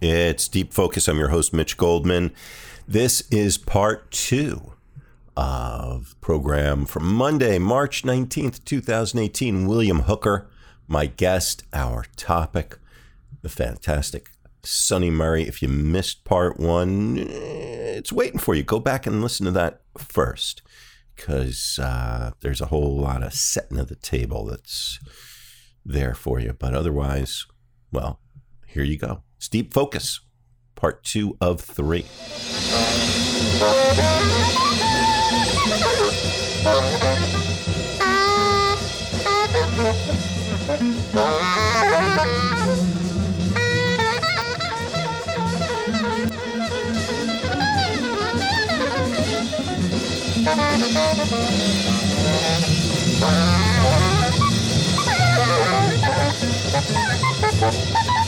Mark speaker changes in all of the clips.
Speaker 1: It's Deep Focus. I'm your host, Mitch Goldman. This is part two of program from Monday, March 19th, 2018. William Hooker, my guest, our topic, the fantastic Sunny Murray. If you missed part one, it's waiting for you. Go back and listen to that first because uh, there's a whole lot of setting of the table that's there for you. But otherwise, well, here you go. Deep Focus, part two of three.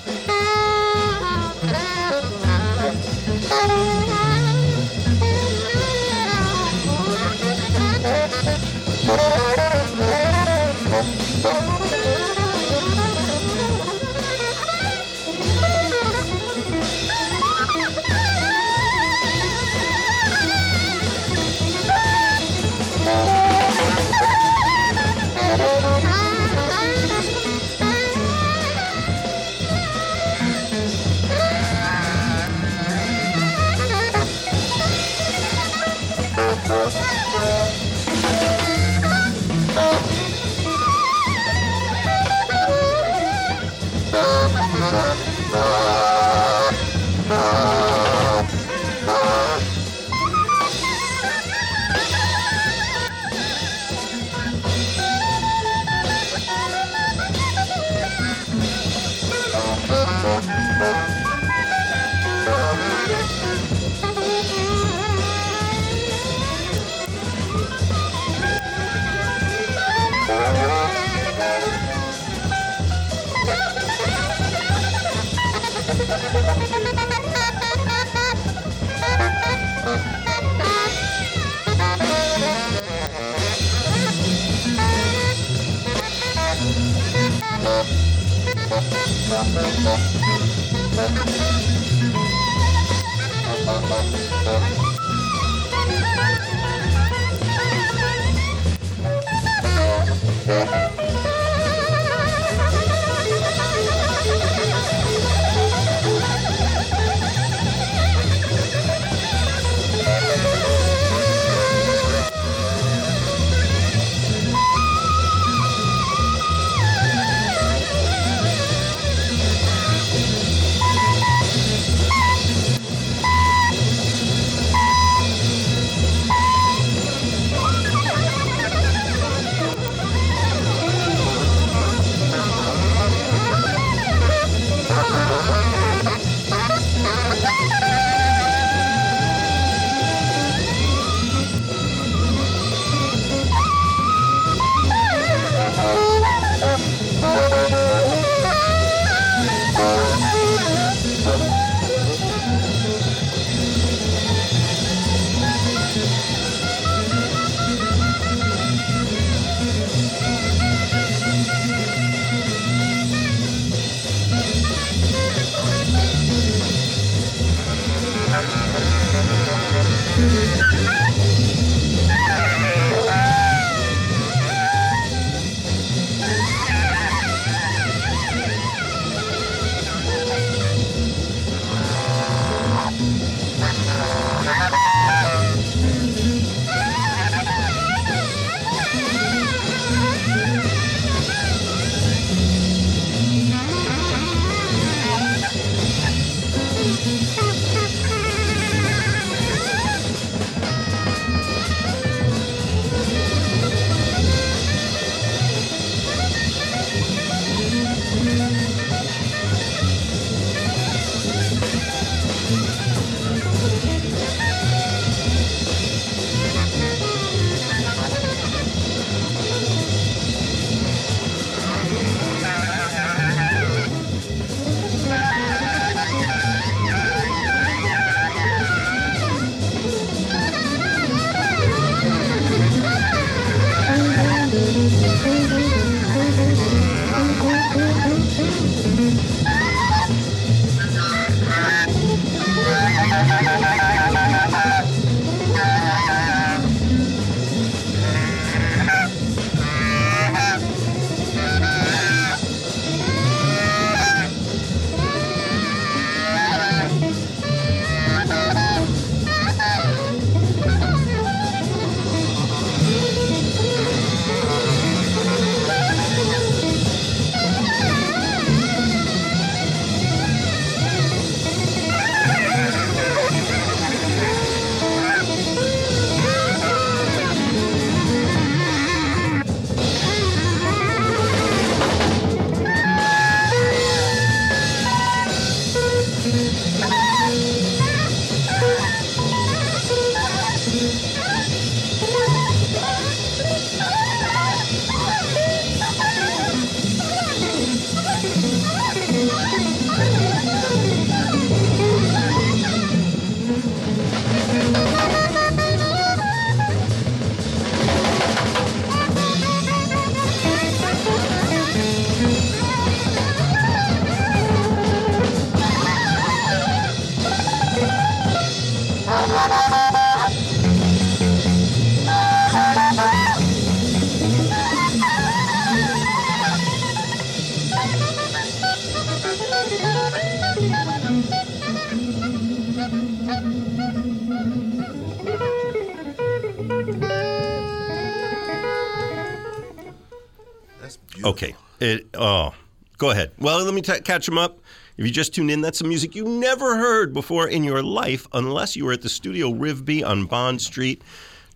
Speaker 1: Well, let me t- catch them up. If you just tuned in, that's some music you never heard before in your life, unless you were at the studio Rivbea on Bond Street,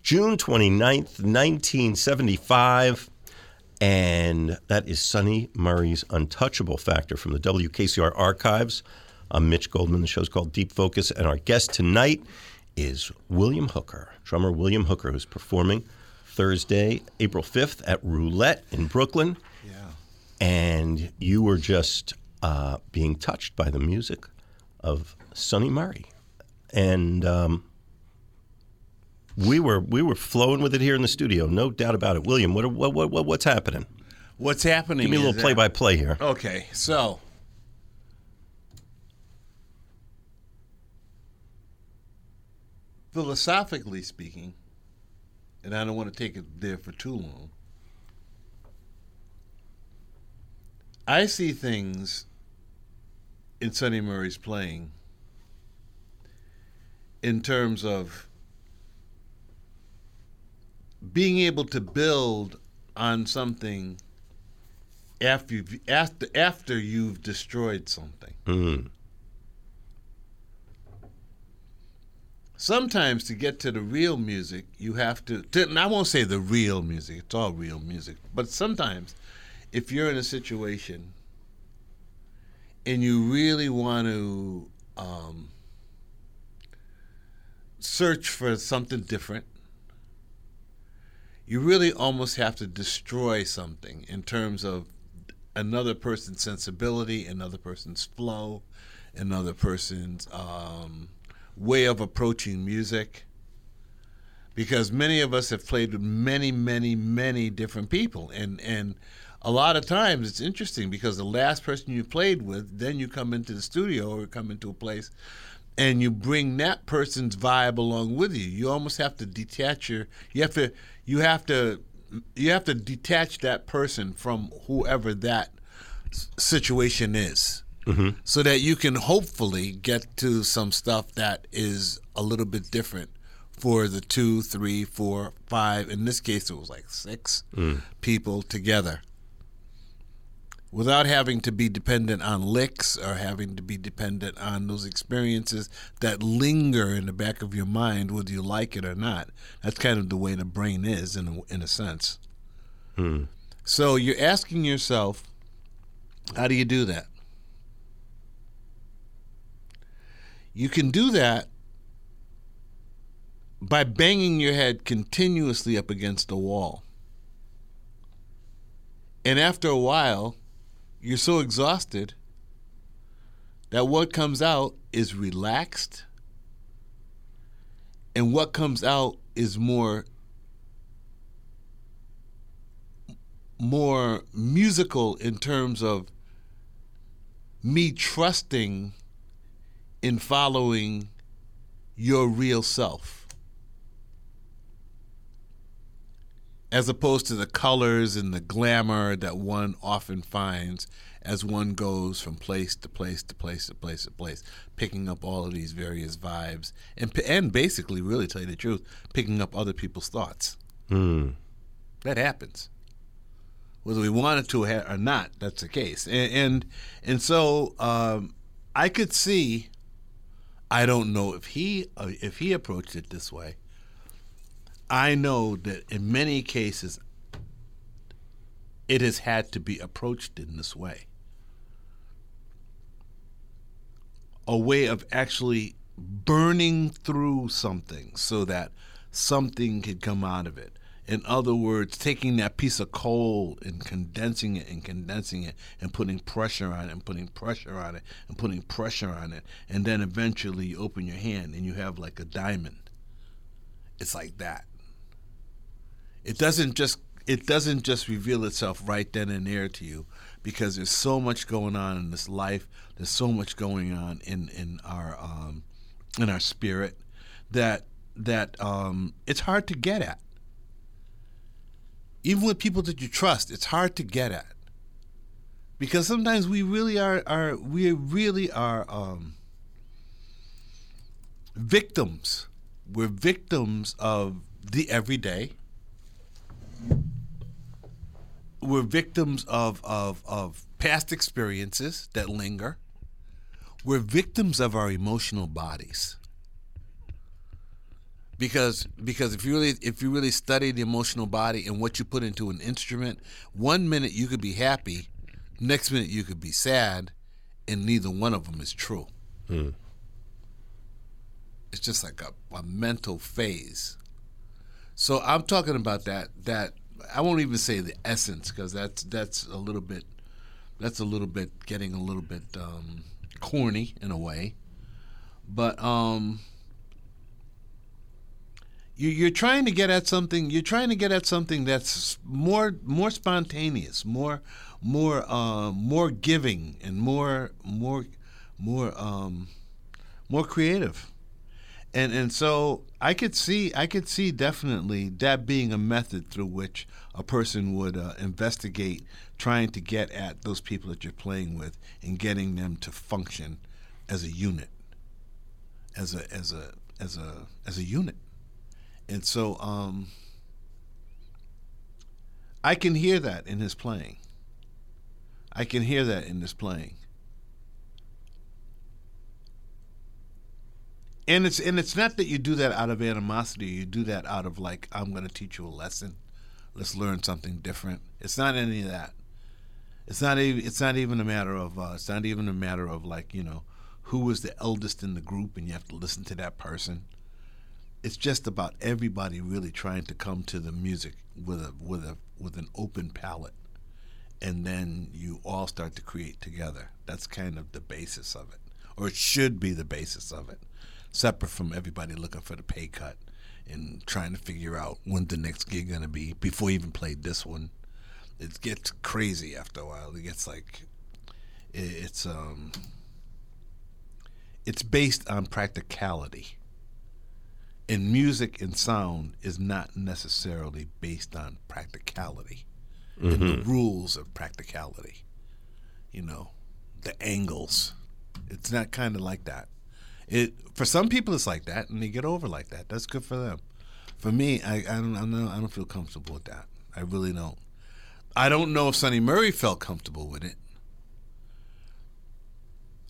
Speaker 1: June 29th, 1975. And that is Sunny Murray's Untouchable Factor from the WKCR archives. I'm Mitch Goldman. The show's called Deep Focus. And our guest tonight is William Hooker, drummer William Hooker, who's performing Thursday, April 5th at Roulette in Brooklyn. And you were just uh, being touched by the music of Sunny Murray, and um, we were we were flowing with it here in the studio, no doubt about it. William, what what, what, what what's happening?
Speaker 2: What's happening?
Speaker 1: Give me a little play by play here.
Speaker 2: Okay, so philosophically speaking, and I don't want to take it there for too long. I see things in Sunny Murray's playing in terms of being able to build on something after you've after after you've destroyed something.
Speaker 1: Mm.
Speaker 2: Sometimes to get to the real music, you have to, to. And I won't say the real music; it's all real music. But sometimes, if you're in a situation and you really want to um, search for something different, you really almost have to destroy something in terms of another person's sensibility, another person's flow, another person's um, way of approaching music. Because many of us have played with many, many, many different people, and and a lot of times it's interesting because the last person you played with, then you come into the studio or come into a place, and you bring that person's vibe along with you. You almost have to detach your. You have to. You have to. You have to detach that person from whoever that situation is mm-hmm. so that you can hopefully get to some stuff that is a little bit different for the two, three, four, five. In this case, it was like six mm. people together without having to be dependent on licks or having to be dependent on those experiences that linger in the back of your mind, whether you like it or not. That's kind of the way the brain is, in a, in a sense. Hmm. So you're asking yourself, how do you do that? You can do that by banging your head continuously up against a wall. And after a while, you're so exhausted that what comes out is relaxed. And what comes out is more more musical in terms of me trusting in following your real self as opposed to the colors and the glamour that one often finds as one goes from place to place to place to place to place, picking up all of these various vibes and and basically, really tell you the truth, picking up other people's thoughts.
Speaker 1: Mm.
Speaker 2: That happens, whether we want it to or not. That's the case, and and, and so um, I could see. I don't know if he uh, if he approached it this way. I know that in many cases, it has had to be approached in this way. A way of actually burning through something so that something could come out of it. In other words, taking that piece of coal and condensing it and condensing it and putting pressure on it and putting pressure on it and putting pressure on it. And then eventually you open your hand and you have like a diamond. It's like that. It doesn't just it doesn't just reveal itself right then and there to you because there's so much going on in this life. There's so much going on in in our um, in our spirit that that um, it's hard to get at. Even with people that you trust, it's hard to get at because sometimes we really are are we really are um, victims. We're victims of the everyday we're victims of, of, of past experiences that linger. We're victims of our emotional bodies. Because because if you really if you really study the emotional body and what you put into an instrument, one minute you could be happy, next minute you could be sad, and neither one of them is true. Hmm. It's just like a, a mental phase. So I'm talking about that that I won't even say the essence because that's that's a little bit that's a little bit getting a little bit um, corny in a way, but um, you, you're trying to get at something. You're trying to get at something that's more more spontaneous, more more uh, more giving, and more more more um, more creative and and so I could see I could see definitely that being a method through which a person would uh, investigate trying to get at those people that you're playing with and getting them to function as a unit, as a as a as a as a unit, and so um, I can hear that in his playing. I can hear that in his playing. And it's and it's not that you do that out of animosity. You do that out of like i'm going to teach you a lesson. Let's learn something different. It's not any of that. It's not even it's not even a matter of uh, it's not even a matter of like you know who was the eldest in the group and you have to listen to that person. It's just about everybody really trying to come to the music with a with a with an open palette and then you all start to create together. That's kind of the basis of it. Or it should be the basis of it separate from everybody looking for the pay cut and trying to figure out when the next gig gonna be before you even played this one. It gets crazy after a while. It gets like it's um it's based on practicality. And music and sound is not necessarily based on practicality mm-hmm. and the rules of practicality. You know, the angles. It's not kind of like that. It for some people it's like that, and they get over like that. That's good for them. For me, I, I don't I don't I don't feel comfortable with that. I really don't. I don't know if Sunny Murray felt comfortable with it.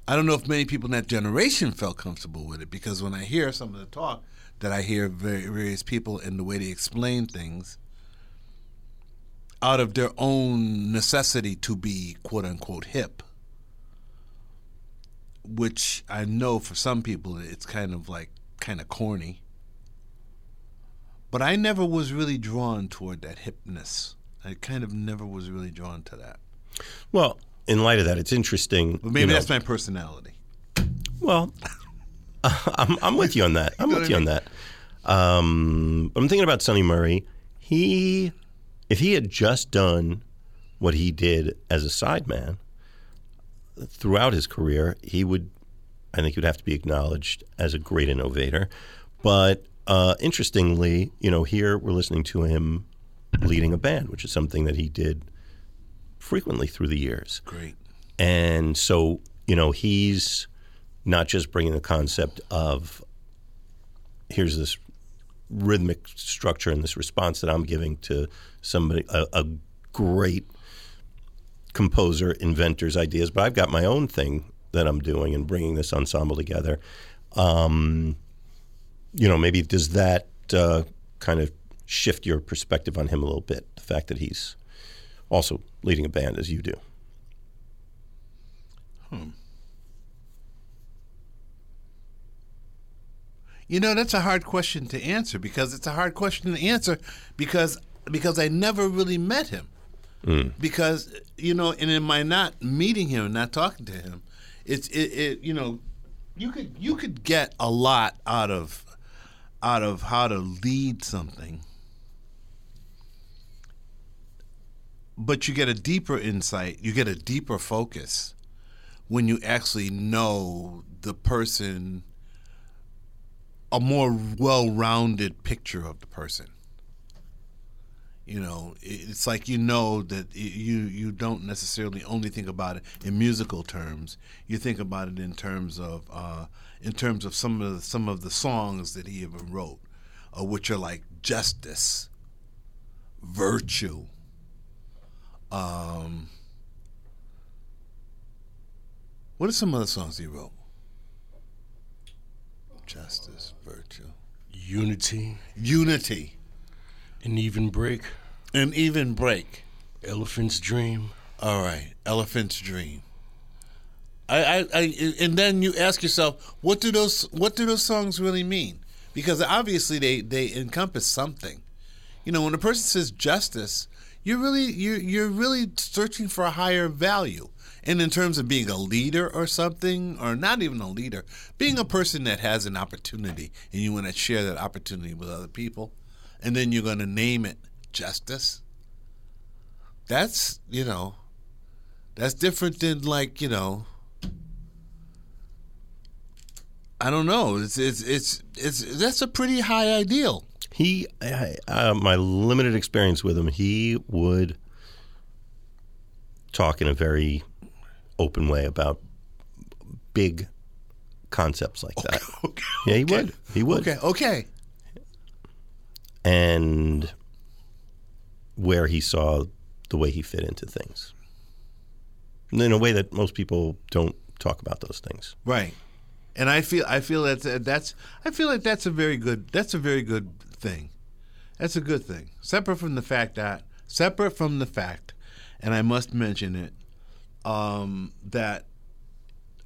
Speaker 2: I don't know if many people in that generation felt comfortable with it because when I hear some of the talk that I hear various people and the way they explain things out of their own necessity to be quote unquote hip, which I know for some people it's kind of like kind of corny. But I never was really drawn toward that hipness. I kind of never was really drawn to that.
Speaker 1: Well, in light of that, it's interesting.
Speaker 2: But maybe you know, that's my personality.
Speaker 1: Well, I'm, I'm with you on that. I'm with you on that. Um, I'm thinking about Sunny Murray. He, if he had just done what he did as a sideman, throughout his career, he would, I think, he would have to be acknowledged as a great innovator. But uh, interestingly, you know, here we're listening to him leading a band, which is something that he did frequently through the years.
Speaker 2: Great.
Speaker 1: And so, you know, he's not just bringing the concept of here's this rhythmic structure and this response that I'm giving to somebody, a, a great composer, inventor's ideas, but I've got my own thing that I'm doing and bringing this ensemble together. Um, you know, maybe does that uh, kind of shift your perspective on him a little bit? The fact that he's also leading a band as you do.
Speaker 2: Hmm. You know, that's a hard question to answer because it's a hard question to answer because because I never really met him. Because you know, and in my not meeting him not talking to him, it's it, it you know, you could you could get a lot out of out of how to lead something. But you get a deeper insight, you get a deeper focus when you actually know the person a more well-rounded picture of the person you know it's like you know that you you don't necessarily only think about it in musical terms. You think about it in terms of uh, in terms of some of the, some of the songs that he even wrote uh, which are like justice virtue um, what are some other songs he wrote? Justice virtue.
Speaker 3: Unity,
Speaker 2: unity
Speaker 3: an even break,
Speaker 2: an even break
Speaker 3: elephant's dream.
Speaker 2: All right, Elephant's Dream. I, I, I, and then you ask yourself, what do those, what do those songs really mean? Because obviously they, they encompass something. You know, when a person says justice, you're really, you're, you're really searching for a higher value. And in terms of being a leader or something, or not even a leader, being a person that has an opportunity and you want to share that opportunity with other people, and then you're going to name it justice. That's, you know, that's different than like you know. I don't know. It's it's it's it's that's a pretty high ideal.
Speaker 1: He, I, uh, my limited experience with him, he would talk in a very open way about big concepts like that.
Speaker 2: Okay.
Speaker 1: Yeah, he would. He would.
Speaker 2: Okay. Okay.
Speaker 1: And where he saw the way he fit into things. In a way that most people don't talk about those things.
Speaker 2: Right. And I feel I feel that that's I feel like that's a very good that's a very good thing. That's a good thing. Separate from the fact that separate from the fact, and I must mention it, um, that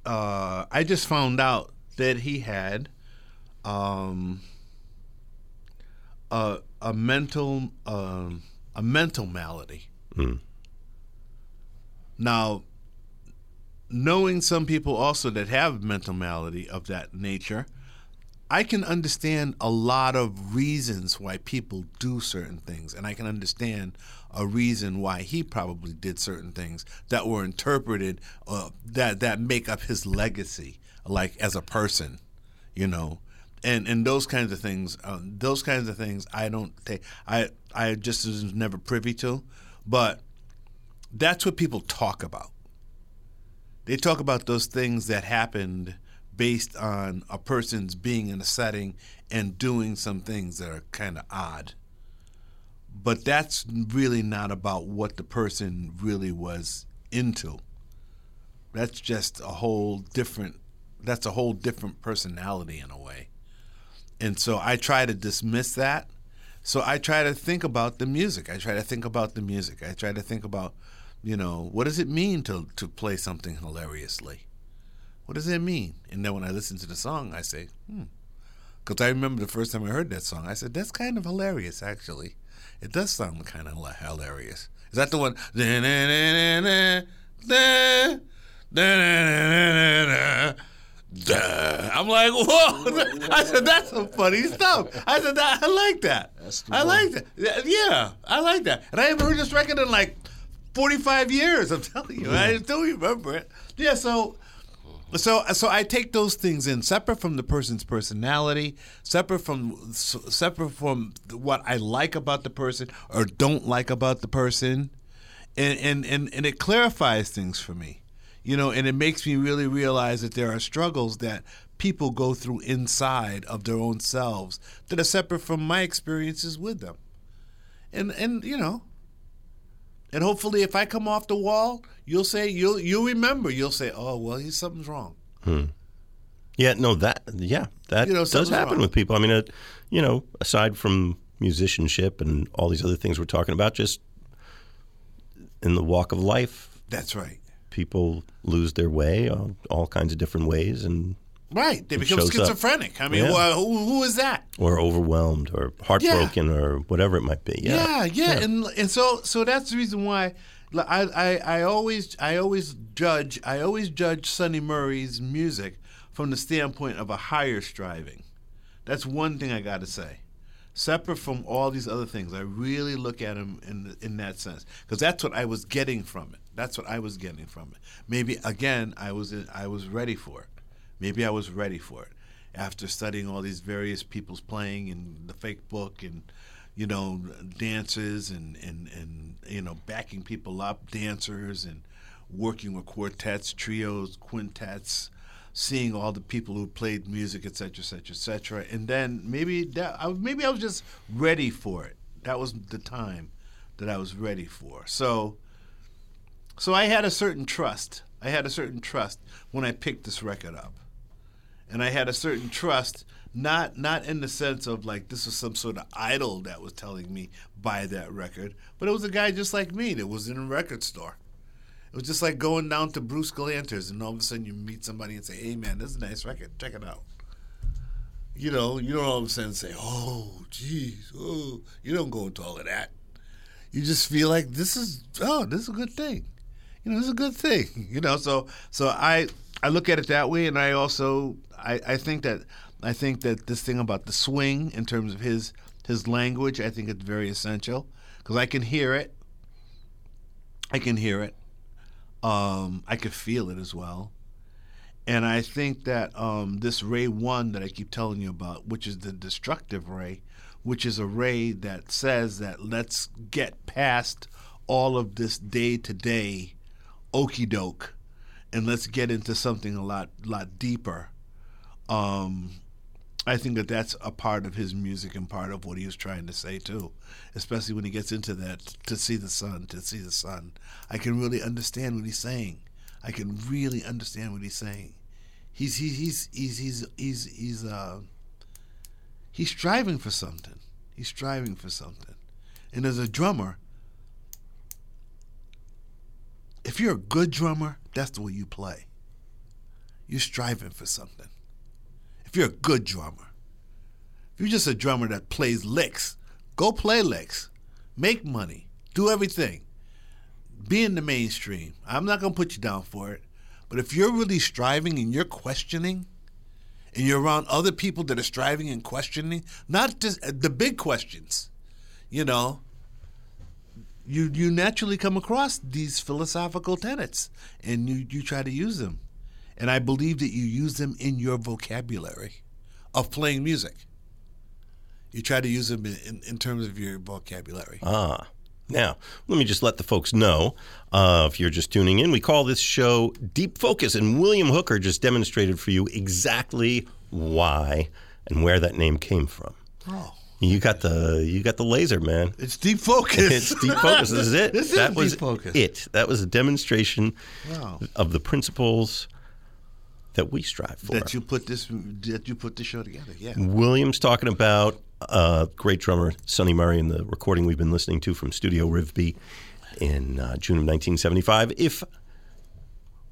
Speaker 2: uh, I just found out that he had um, a a mental um, a mental malady. Now, knowing some people also that have mental malady of that nature, I can understand a lot of reasons why people do certain things, and I can understand a reason why he probably did certain things that were interpreted uh, that that make up his legacy, like as a person, you know, and and those kinds of things. Uh, those kinds of things I don't take. I I just was never privy to, but that's what people talk about they talk about those things that happened based on a person's being in a setting and doing some things that are kind of odd. But that's really not about what the person really was into. That's just a whole different that's a whole different personality in a way. And so I try to dismiss that. So I try to think about the music. I try to think about the music. I try to think about you know, what does it mean to to play something hilariously? What does it mean? And then when I listen to the song, I say, hmm. Because I remember the first time I heard that song, I said, that's kind of hilarious, actually. It does sound kind of hilarious. Is that the one? I'm like, whoa! I said, that's some funny stuff. I said, I like that. I like that. Yeah, I like that. And I haven't heard this record in like 45 years. I'm telling you, I still remember it. Yeah, so. So, so I take those things in separate from the person's personality, separate from separate from what I like about the person or don't like about the person, and and and, and it clarifies things for me, you know, and it makes me really realize that there are struggles that people go through inside of their own selves that are separate from my experiences with them, and and you know, and hopefully, if I come off the wall, you'll say you'll you'll remember. You'll say, "Oh, well, he's something's wrong." Hmm.
Speaker 1: Yeah, no, that yeah, that
Speaker 2: You know,
Speaker 1: does happen
Speaker 2: wrong.
Speaker 1: with people. I mean, it, you know, aside from musicianship and all these other things we're talking about, just in the walk of life,
Speaker 2: That's right.
Speaker 1: People lose their way all, all kinds of different ways, and
Speaker 2: Right, they become
Speaker 1: shows up.
Speaker 2: schizophrenic. I mean,
Speaker 1: Yeah.
Speaker 2: who, who is that?
Speaker 1: or overwhelmed or heartbroken or whatever it might be. Yeah.
Speaker 2: Yeah, yeah, and and so so that's the reason why I, I I always I always judge I always judge Sunny Murray's music from the standpoint of a higher striving. That's one thing I got to say. Separate from all these other things, I really look at him in in that sense because that's what I was getting from it. That's what I was getting from it. Maybe again, I was I was ready for it. Maybe I was ready for it after studying all these various people's playing and the fake book and you know dances and and and you know backing people up dancers and working with quartets trios quintets seeing all the people who played music etc etc etc and then maybe that I, maybe I was just ready for it that was the time that I was ready for so so I had a certain trust I had a certain trust when I picked this record up and I had a certain trust, not not in the sense of like this was some sort of idol that was telling me buy that record, but it was a guy just like me that was in a record store. It was just like going down to Bruce Gallanter's and all of a sudden you meet somebody and say, "Hey man, this is a nice record. Check it out." You know, you don't all of a sudden say, "Oh, geez, oh," you don't go into all of that. You just feel like this is oh, this is a good thing you know, it's a good thing. You know, so so I I look at it that way, and I also I, I think that I think that this thing about the swing in terms of his his language, I think it's very essential because I can hear it. I can hear it. Um, I can feel it as well. And I think that um, this ray one that I keep telling you about, which is the destructive ray, which is a ray that says that let's get past all of this day to day okey doke and let's get into something a lot lot deeper. Um, I think that that's a part of his music and part of what he was trying to say too, especially when he gets into that to see the sun, to see the sun. I can really understand what he's saying. I can really understand what he's saying. He's he's he's he's he's he's he's uh he's striving for something. He's striving for something. And as a drummer, if you're a good drummer, that's the way you play. You're striving for something. If you're a good drummer, if you're just a drummer that plays licks, go play licks, make money, do everything, be in the mainstream. I'm not going to put you down for it. But if you're really striving and you're questioning, and you're around other people that are striving and questioning, not just uh, the big questions, you know, you you naturally come across these philosophical tenets and you, you try to use them. And I believe that you use them in your vocabulary of playing music. You try to use them in, in, in terms of your vocabulary.
Speaker 1: Ah. Now, let me just let the folks know uh, if you're just tuning in, we call this show Deep Focus, and William Hooker just demonstrated for you exactly why and where that name came from.
Speaker 2: Oh.
Speaker 1: You got the you got the laser, man.
Speaker 2: It's deep focus.
Speaker 1: It's deep focus. This is it.
Speaker 2: This is
Speaker 1: that was
Speaker 2: deep focus.
Speaker 1: it. That was a demonstration
Speaker 2: Wow.
Speaker 1: of the principles that we strive for.
Speaker 2: that you put this that you put the show together. Yeah.
Speaker 1: Williams talking about uh, great drummer Sunny Murray in the recording we've been listening to from Studio Rivbea in uh, June of 1975. If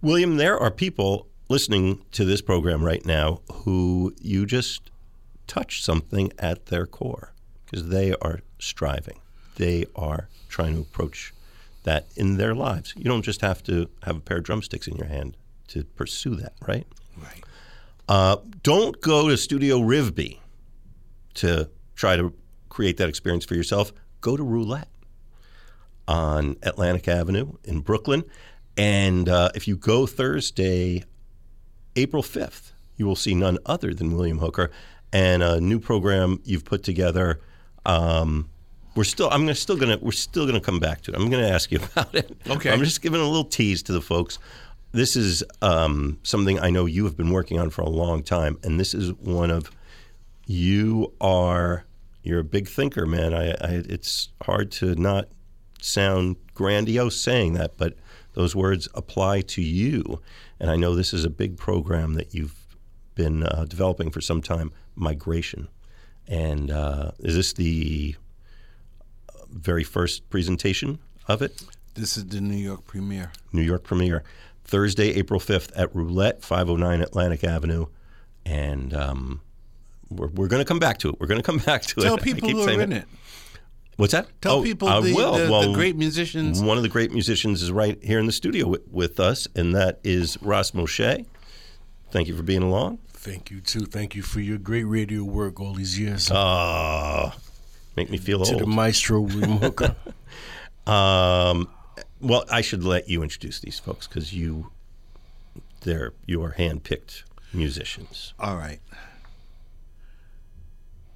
Speaker 1: William, there are people listening to this program right now who you just touch something at their core because they are striving. They are trying to approach that in their lives. You don't just have to have a pair of drumsticks in your hand to pursue that, right?
Speaker 2: Right.
Speaker 1: Uh, don't go to Studio Rivbea to try to create that experience for yourself. Go to Roulette on Atlantic Avenue in Brooklyn. And uh, if you go Thursday, April 5th, you will see none other than William Hooker and a new program you've put together. Um, we're still. I'm gonna, still gonna. We're still gonna come back to it. I'm gonna ask you about it.
Speaker 2: Okay.
Speaker 1: I'm just giving a little tease to the folks. This is um, something I know you have been working on for a long time, and this is one of you are. You're a big thinker, man. I, I it's hard to not sound grandiose saying that, but those words apply to you. And I know this is a big program that you've been uh, developing for some time migration. And uh, is this the very first presentation of it?
Speaker 2: This is the New York premiere.
Speaker 1: New York premiere, Thursday, April 5th at Roulette, 509 Atlantic Avenue. and um, we're, we're going to come back to it. We're going to come back to
Speaker 2: Tell
Speaker 1: it. Tell
Speaker 2: people
Speaker 1: keep
Speaker 2: who are in it.
Speaker 1: What's that?
Speaker 2: Tell
Speaker 1: Oh,
Speaker 2: people
Speaker 1: I
Speaker 2: the,
Speaker 1: will.
Speaker 2: the,
Speaker 1: Well,
Speaker 2: the great musicians.
Speaker 1: One of the great musicians is right here in the studio with, with us, and that is Ras Moshe. Thank you for being along.
Speaker 3: Thank you too. Thank you for your great radio work all these years.
Speaker 1: Oh, make me feel
Speaker 3: to the
Speaker 1: old.
Speaker 3: maestro William Hooker.
Speaker 1: Um, well, I should let you introduce these folks because you, they're you are handpicked musicians.
Speaker 2: All right.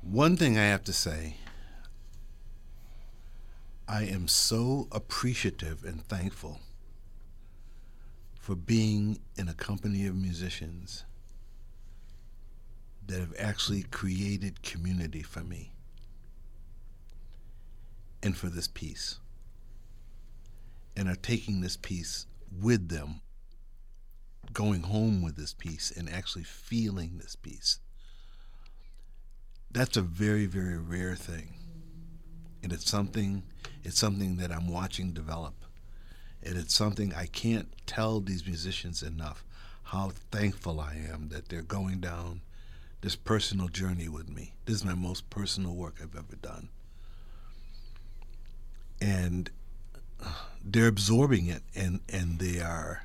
Speaker 2: One thing I have to say I am so appreciative and thankful for being in a company of musicians that have actually created community for me and for this piece and are taking this piece with them going home with this piece and actually feeling this piece. That's a very, very rare thing. And it's something it's something that I'm watching develop. And it's something I can't tell these musicians enough how thankful I am that they're going down this personal journey with me. This is my most personal work I've ever done. And they're absorbing it and, and they are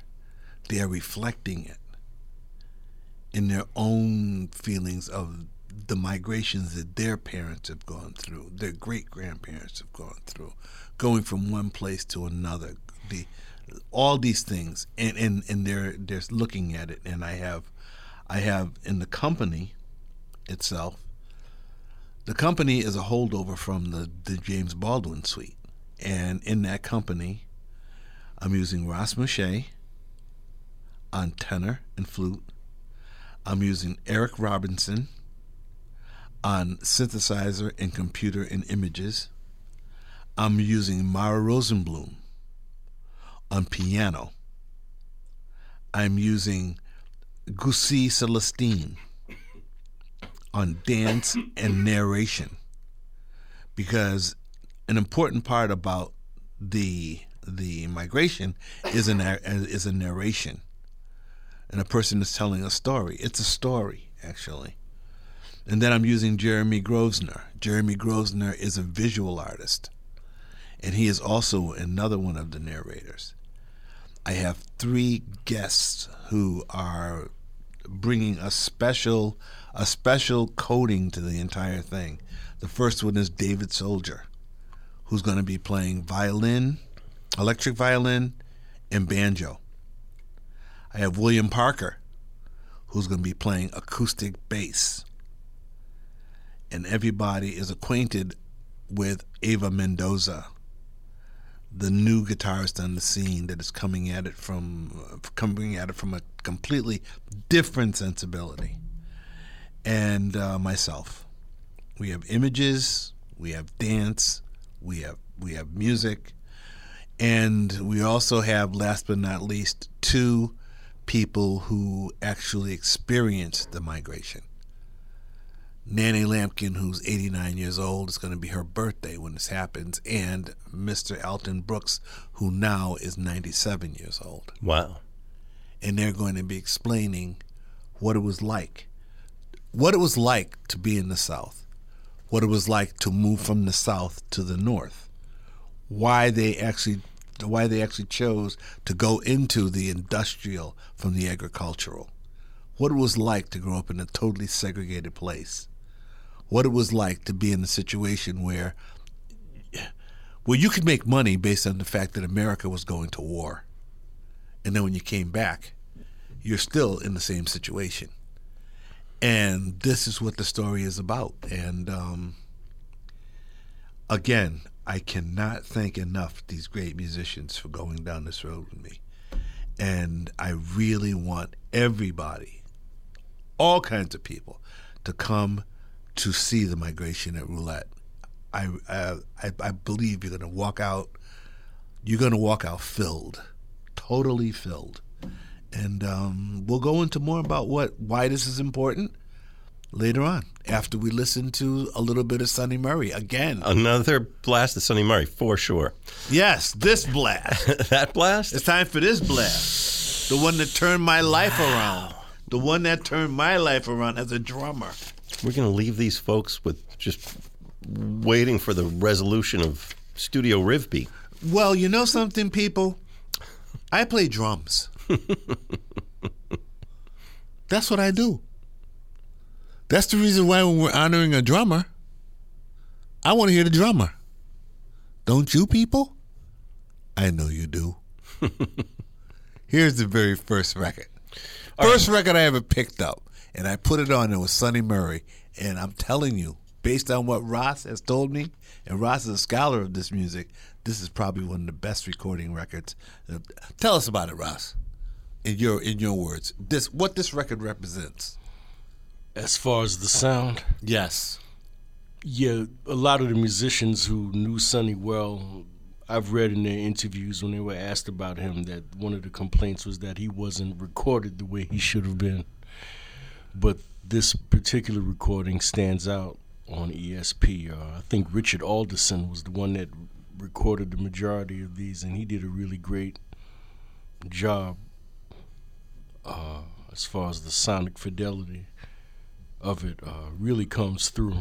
Speaker 2: they are reflecting it in their own feelings of the migrations that their parents have gone through, their great grandparents have gone through, going from one place to another, the all these things, and, and, and they're they're looking at it, and I have I have in the company itself. The company is a holdover from the, the James Baldwin suite, and in that company, I'm using Ras Moshe on tenor and flute. I'm using Eric Robinson on synthesizer and computer and images. I'm using Mara Rosenbloom on piano. I'm using Gussie Celestine on dance and narration because an important part about the the migration is a is a narration and a person is telling a story. It's a story, actually. And then I'm using Jeremy Grosvenor. Jeremy Grosvenor is a visual artist, and he is also another one of the narrators. I have three guests who are bringing a special a special coding to the entire thing. The first one is David Soldier, who's going to be playing violin, electric violin, and banjo. I have William Parker, who's going to be playing acoustic bass. And everybody is acquainted with Ava Mendoza, the new guitarist on the scene that is coming at it from coming at it from a completely different sensibility. And uh, myself, we have images, we have dance, we have we have music, and we also have, last but not least, two people who actually experienced the migration. Nanny Lampkin, who's 89 years old, it's going to be her birthday when this happens, and Mr. Alton Brooks, who now is 97 years old.
Speaker 1: Wow.
Speaker 2: And they're going to be explaining what it was like. What it was like to be in the South. What it was like to move from the South to the North. Why they actually why they actually chose to go into the industrial from the agricultural. What it was like to grow up in a totally segregated place. What it was like to be in a situation where where you could make money based on the fact that America was going to war. And then when you came back, you're still in the same situation. And this is what the story is about. And um, again, I cannot thank enough these great musicians for going down this road with me. And I really want everybody, all kinds of people, to come to see the migration at Roulette. I I, I, believe you're going to walk out. You're going to walk out filled, totally filled, and um, we'll go into more about what why this is important later on after we listen to a little bit of Sunny Murray again.
Speaker 1: Another blast of Sunny Murray for sure.
Speaker 2: Yes, this blast.
Speaker 1: that blast?
Speaker 2: It's time for this blast. The one that turned my life around. the one that turned my life around as a drummer.
Speaker 1: We're going to leave these folks with just waiting for the resolution of Studio Rivbea.
Speaker 2: Well, you know something, people? I play drums. That's what I do. That's the reason why when we're honoring a drummer, I want to hear the drummer. Don't you, people? I know you do. Here's the very first record. First record I ever picked up, and I put it on. It was Sunny Murray, and I'm telling you, based on what Ras has told me, and Ras is a scholar of this music, this is probably one of the best recording records. Uh, Tell us about it, Ras. In your in your words, this what this record represents.
Speaker 3: As far as the sound,
Speaker 2: Yes.
Speaker 3: yeah, a lot of the musicians who knew Sonny well, I've read in their interviews when they were asked about him that one of the complaints was that he wasn't recorded the way he should have been. But this particular recording stands out on ESP. Uh, I think Richard Alderson was the one that recorded the majority of these, and he did a really great job uh, as far as the sonic fidelity of it uh, really comes through.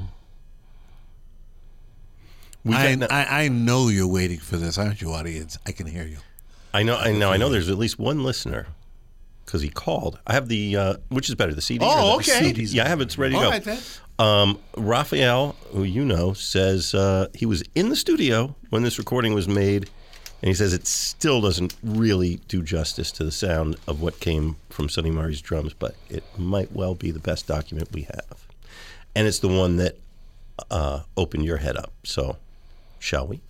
Speaker 1: We
Speaker 2: I,
Speaker 1: got-
Speaker 2: I I know you're waiting for this, aren't you, audience? I can hear you.
Speaker 1: I know, I know, I know. There's at least one listener because he called. I have the uh, which is better, the CD.
Speaker 2: Oh,
Speaker 1: or the
Speaker 2: okay.
Speaker 1: CDs? Yeah, I have it ready to
Speaker 2: All
Speaker 1: go.
Speaker 2: right, then.
Speaker 1: Um, Raphael, who you know, says uh, he was in the studio when this recording was made, and he says it still doesn't really do justice to the sound of what came from Sunny Murray's drums, but it might well be the best document we have, and it's the one that uh, opened your head up. So, shall we?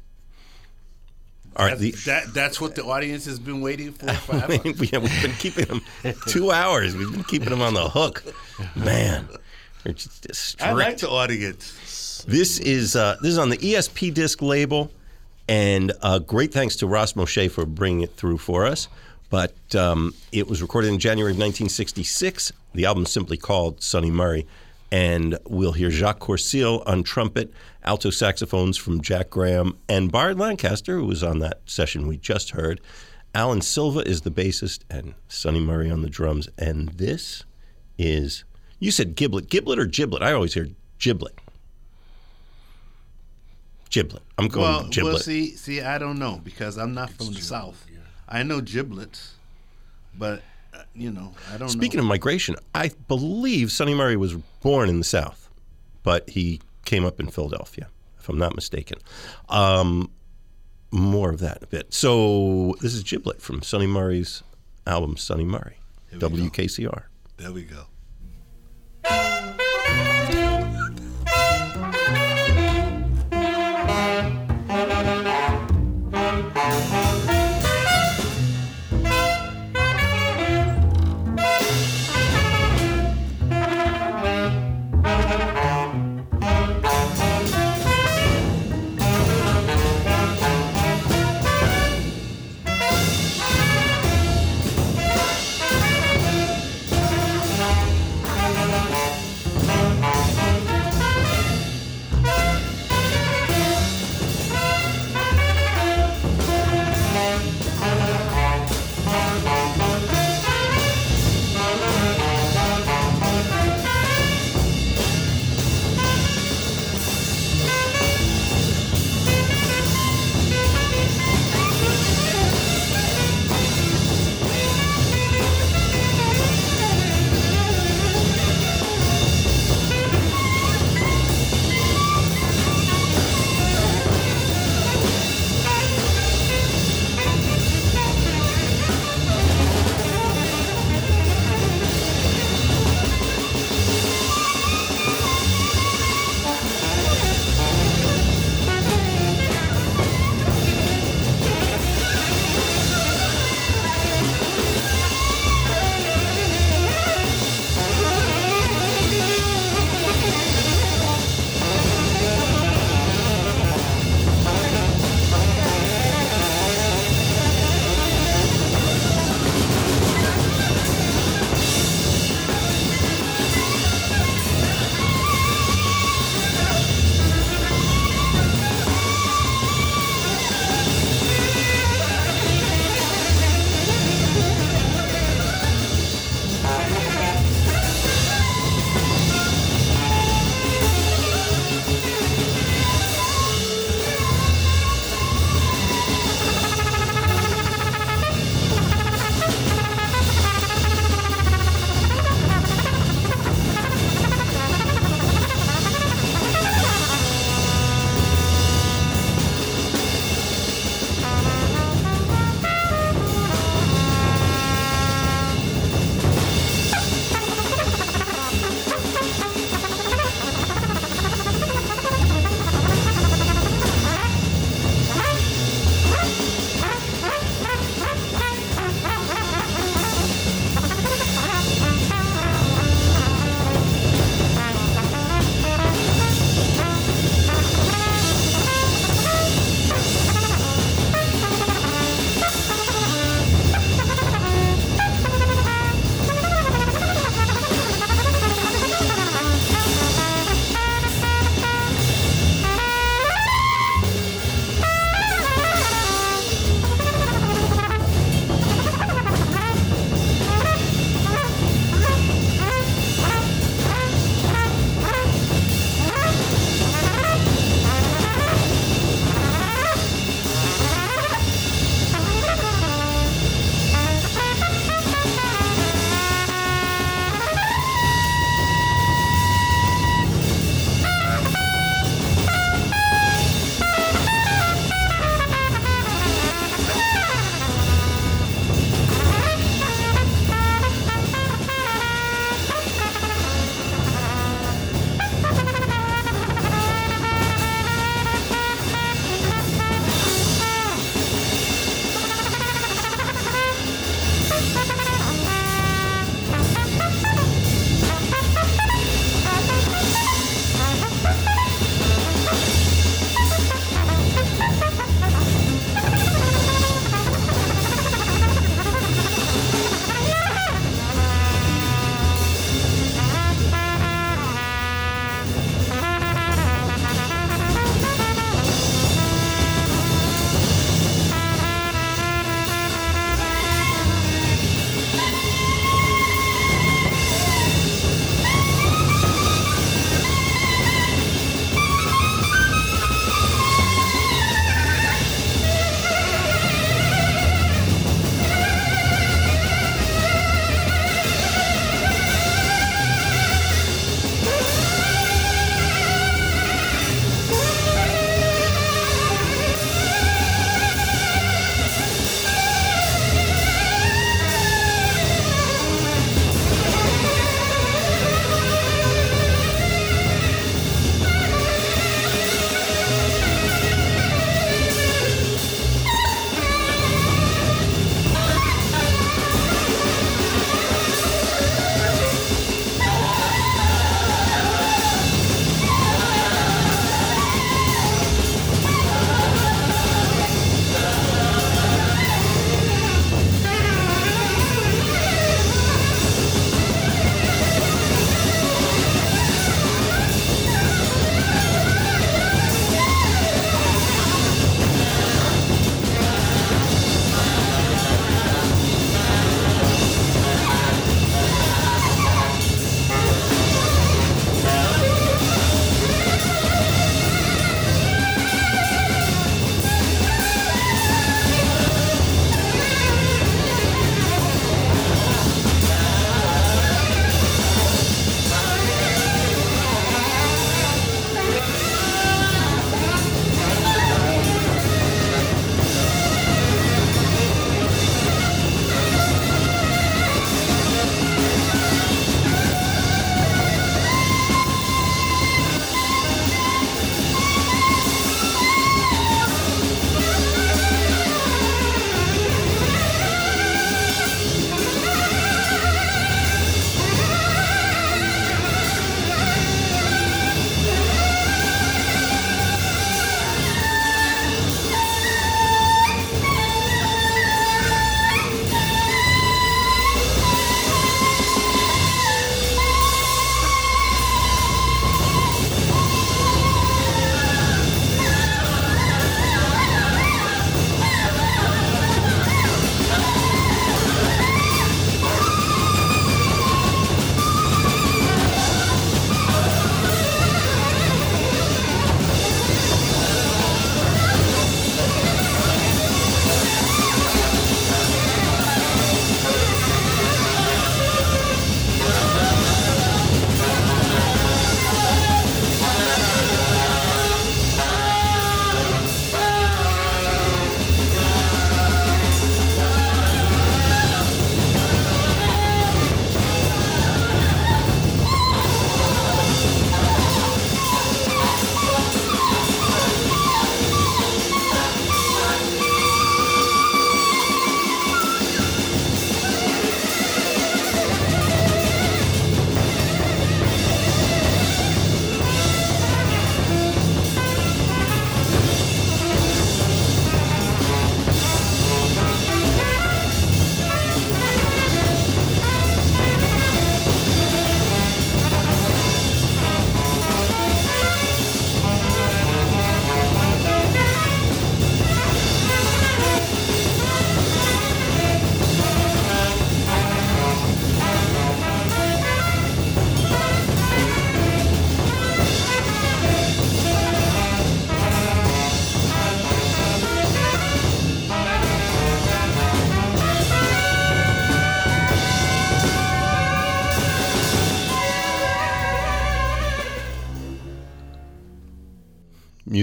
Speaker 1: All right, the,
Speaker 2: that that's what the audience has been waiting for forever.
Speaker 1: we, we've been keeping them two hours. We've been keeping them on the hook, man. They're just strict.
Speaker 2: I like the audience.
Speaker 1: This is uh, this is on the ESP disc label, and uh, great thanks to Ras Moshe for bringing it through for us. But um, it was recorded in January of 1966. The album's simply called Sunny Murray, and we'll hear Jacques Coursil on trumpet, alto saxophones from Jack Graham, and Byard Lancaster, who was on that session we just heard. Alan Silva is the bassist, and Sunny Murray on the drums. And this is you said giblet, giblet or giblet? I always hear giblet. Giblet. I'm going
Speaker 2: Well,
Speaker 1: giblet.
Speaker 2: well, see, see, I don't know because I'm not from the south. I know giblets, but uh, you know, I don't
Speaker 1: Speaking
Speaker 2: know.
Speaker 1: of migration, I believe Sunny Murray was born in the South, but he came up in Philadelphia, if I'm not mistaken. Um, more of that in a bit. So this is Giblet from Sunny Murray's album, Sunny Murray,
Speaker 2: Here we go.
Speaker 1: WKCR.
Speaker 2: there we go.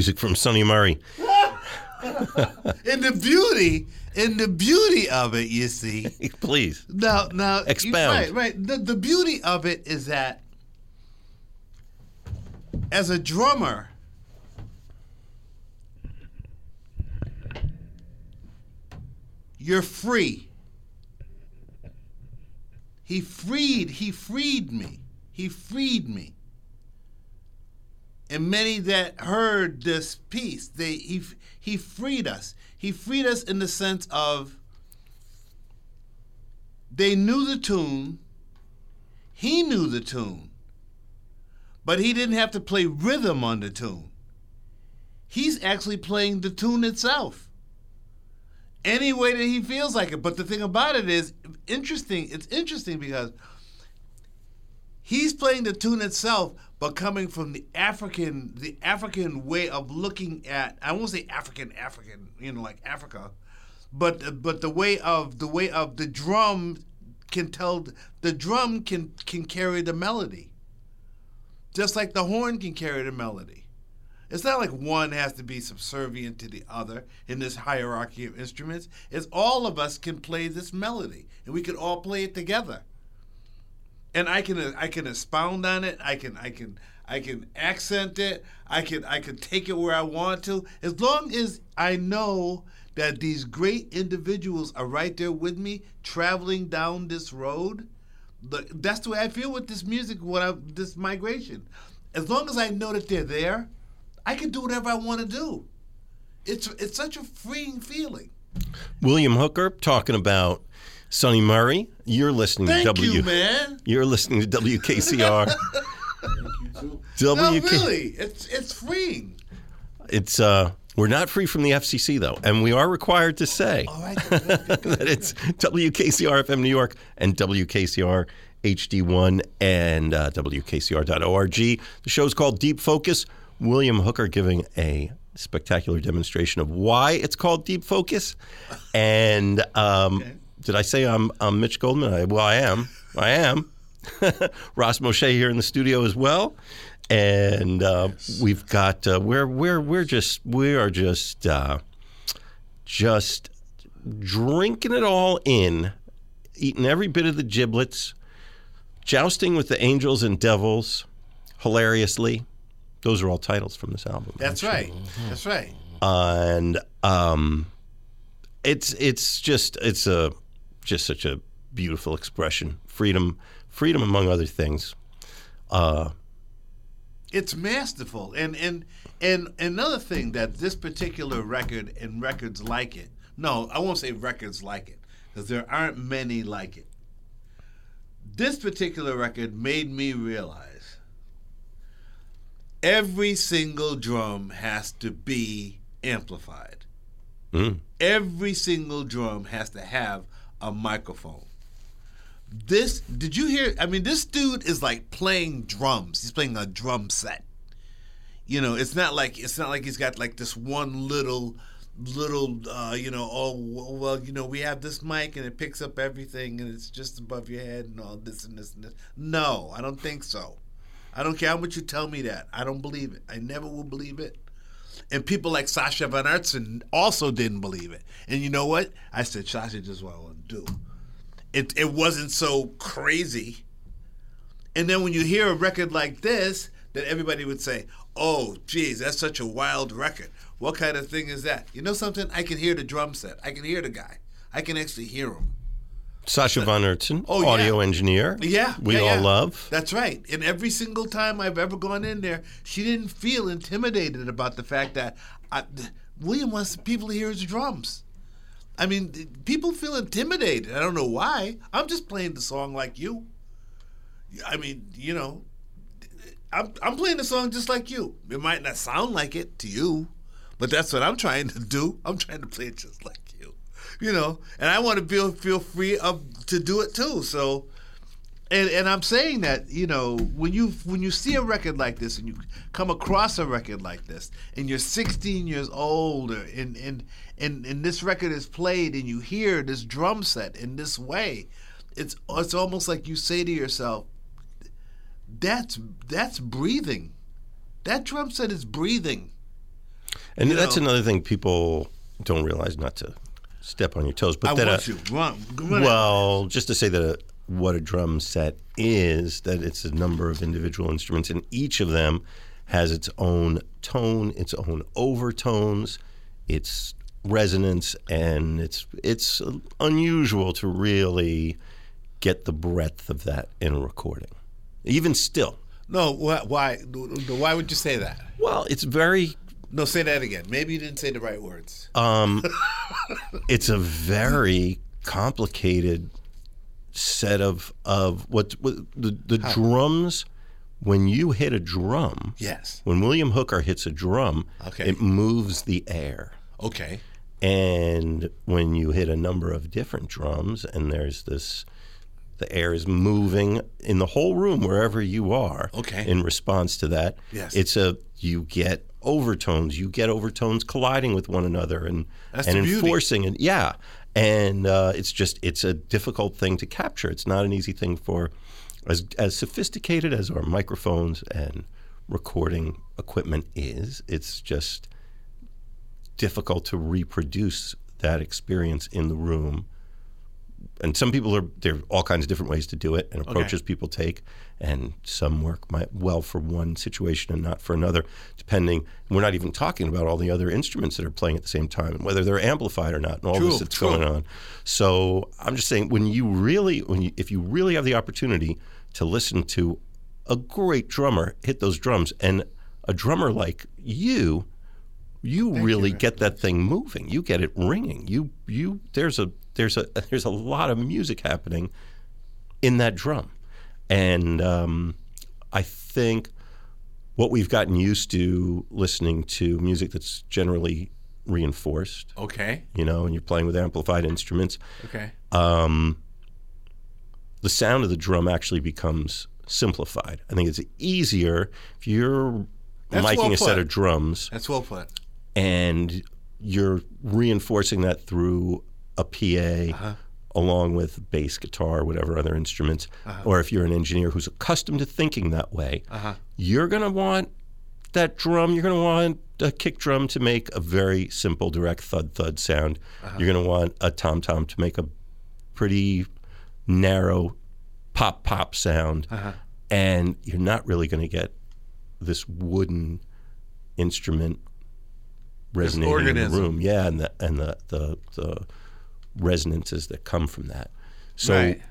Speaker 1: Music from Sunny Murray.
Speaker 2: and the beauty, and the beauty of it, you see.
Speaker 1: Please.
Speaker 2: Now, now, you-
Speaker 1: Expound.
Speaker 2: right, right. The, the beauty of it is that as a drummer, you're free. He freed, he freed me. He freed me. And many that heard this piece, they he he freed us. He freed us in the sense of they knew the tune. He knew the tune. But he didn't have to play rhythm on the tune. He's actually playing the tune itself. Any way that he feels like it. But the thing about it is interesting. It's interesting because he's playing the tune itself, but coming from the African, the African way of looking at. I won't say African, African, you know, like Africa, but but the way of the way of the drum can tell the drum can can carry the melody, just like the horn can carry the melody. It's not like one has to be subservient to the other in this hierarchy of instruments. It's all of us can play this melody, and we can all play it together and I can I can expound on it. I can I can I can accent it. I can I can take it where I want to. As long as I know that these great individuals are right there with me, traveling down this road. The, that's the way I feel with this music. What I, this migration. As long as I know that they're there, I can do whatever I want to do. It's it's such a freeing feeling.
Speaker 1: William Hooker talking about Sunny Murray. You're listening
Speaker 2: Thank
Speaker 1: to W.
Speaker 2: you, man.
Speaker 1: You're listening to WKCR.
Speaker 2: No, really, it's it's freeing.
Speaker 1: It's uh, we're not free from the FCC though, and we are required to say
Speaker 2: All right,
Speaker 1: that it's WKCR FM New York and WKCR HD1 and uh, WKCR.org. The show's called Deep Focus. William Hooker giving a spectacular demonstration of why it's called Deep Focus. And um, did I say I'm, I'm Mitch Goldman? I, well, I am. I am. Ras Moshe here in the studio as well. And uh, we've got uh, we're we're we're just we are just uh, just drinking it all in, eating every bit of the giblets, jousting with the angels and devils, hilariously. Those are all titles from this album.
Speaker 2: That's right. That's right.
Speaker 1: and um, it's it's just it's a just such a beautiful expression, freedom, freedom among other things. Uh,
Speaker 2: It's masterful. And and and another thing that this particular record and records like it. No, I won't say records like it because there aren't many like it. This particular record made me realize every single drum has to be amplified.
Speaker 1: mm,
Speaker 2: every single drum has to have a microphone. This did you hear? I mean, this dude is like playing drums. He's playing a drum set. You know, it's not like it's not like he's got like this one little little uh, you know, oh well, you know, we have this mic and it picks up everything and it's just above your head and all this and this and this. No, I don't think so. I don't care how much you tell me that. I don't believe it. I never will believe it. And people like Sascha von Oertzen also didn't believe it. And you know what? I said, Sasha, just to do. It, it wasn't so crazy. And then when you hear a record like this, that everybody would say, oh, geez, that's such a wild record. What kind of thing is that? You know something? I can hear the drum set. I can hear the guy. I can actually hear him.
Speaker 1: Sascha von Oertzen,
Speaker 2: Oh, yeah.
Speaker 1: audio engineer.
Speaker 2: Yeah,
Speaker 1: we
Speaker 2: yeah,
Speaker 1: all
Speaker 2: yeah.
Speaker 1: love.
Speaker 2: That's right. And every single time I've ever gone in there, she didn't feel intimidated about the fact that uh, I, William wants people to hear his drums. I mean, people feel intimidated. I don't know why. I'm just playing the song like you. I mean, you know, I'm, I'm playing the song just like you. It might not sound like it to you, but that's what I'm trying to do. I'm trying to play it just like you, you know. And I want to feel feel free of to do it too. So, and and I'm saying that you know when you when you see a record like this and you come across a record like this and you're 16 years older and and and and this record is played and you hear this drum set in this way, it's it's almost like you say to yourself, that's that's breathing. That drum set is breathing.
Speaker 1: And
Speaker 2: You
Speaker 1: that's
Speaker 2: know-
Speaker 1: another thing people don't realize, not to step on your toes, but
Speaker 2: I
Speaker 1: that
Speaker 2: want
Speaker 1: a,
Speaker 2: you. Run, run
Speaker 1: well, just to say that a, what a drum set is, that it's a number of individual instruments, and each of them has its own tone, its own overtones, its resonance, and it's it's unusual to really get the breadth of that in a recording. Even still,
Speaker 2: No, why, why? Why would you say that?
Speaker 1: well, it's very
Speaker 2: No, say that again. Maybe you didn't say the right words.
Speaker 1: Um, it's a very complicated set of of what, what the the drums. When you hit a drum,
Speaker 2: Yes.
Speaker 1: when William Hooker hits a drum,
Speaker 2: Okay.
Speaker 1: it moves the air.
Speaker 2: Okay.
Speaker 1: And when you hit a number of different drums, and there's this, the air is moving in the whole room wherever you are.
Speaker 2: Okay.
Speaker 1: In response to that,
Speaker 2: Yes.
Speaker 1: it's a you get overtones. You get overtones colliding with one another and
Speaker 2: That's
Speaker 1: and enforcing and yeah, and uh, it's just it's a difficult thing to capture. It's not an easy thing for as as sophisticated as our microphones and recording equipment is. It's just difficult to reproduce that experience in the room. And some people are there are all kinds of different ways to do it and approaches people take, and some work might well for one situation and not for another, depending. We're not even talking about all the other instruments that are playing at the same time and whether they're amplified or not, and all
Speaker 2: True,
Speaker 1: this that's
Speaker 2: true.
Speaker 1: going on. So I'm just saying, when you really, when you, if you really have the opportunity to listen to a great drummer hit those drums, and a drummer like you you really get that thing moving. You get it ringing. You you there's a there's a there's a lot of music happening in that drum, and um, I think what we've gotten used to listening to music that's generally reinforced,
Speaker 2: Okay.
Speaker 1: you know, and you're playing with amplified instruments.
Speaker 2: Okay.
Speaker 1: Um, the sound of the drum actually becomes simplified. I think it's easier if you're
Speaker 2: That's
Speaker 1: miking
Speaker 2: well
Speaker 1: a set of drums
Speaker 2: That's well put.
Speaker 1: and you're reinforcing that through a PA
Speaker 2: Uh-huh.
Speaker 1: along with bass guitar, whatever other instruments,
Speaker 2: Uh-huh.
Speaker 1: or if you're an engineer who's accustomed to thinking that way, you're going to want that drum, you're going to want a kick drum to make a very simple, direct thud thud sound.
Speaker 2: Uh-huh.
Speaker 1: You're going to want a tom tom to make a pretty narrow pop pop sound.
Speaker 2: Uh-huh.
Speaker 1: And you're not really going to get this wooden instrument resonating in the room. Yeah, and the and the the, the resonances that come from that. So
Speaker 2: Right.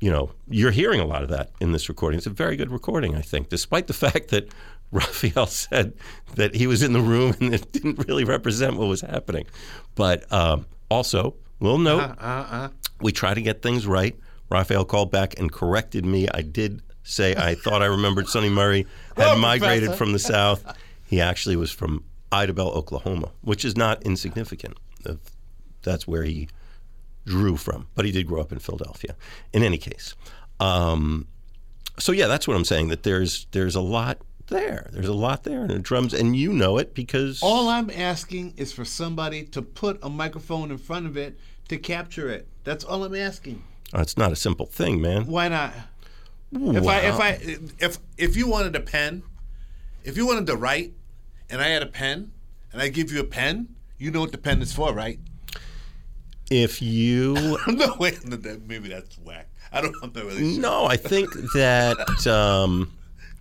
Speaker 1: you know, you're hearing a lot of that in this recording. It's a very good recording, I think, despite the fact that Raphael said that he was in the room and it didn't really represent what was happening. But um, also, little note,
Speaker 2: Uh-uh.
Speaker 1: we try to get things right. Raphael called back and corrected me. I did say I thought I remembered Sunny Murray had
Speaker 2: Oh,
Speaker 1: migrated
Speaker 2: Professor.
Speaker 1: from the South. He actually was from Idabel, Oklahoma, which is not insignificant. That's where he drew from, but he did grow up in Philadelphia. In any case, um, so yeah, that's what I'm saying. That there's there's a lot there. There's a lot there in the drums, and you know it because
Speaker 2: All I'm asking is for somebody to put a microphone in front of it to capture it. That's all I'm asking.
Speaker 1: Oh, it's not a simple thing, man.
Speaker 2: Why not? If I if I if if you wanted a pen, if you wanted to write, and I had a pen, and I give you a pen, you know what the pen is for, right?
Speaker 1: If you
Speaker 2: no, wait, maybe that's whack. I don't. Not really sure.
Speaker 1: no, I think that um,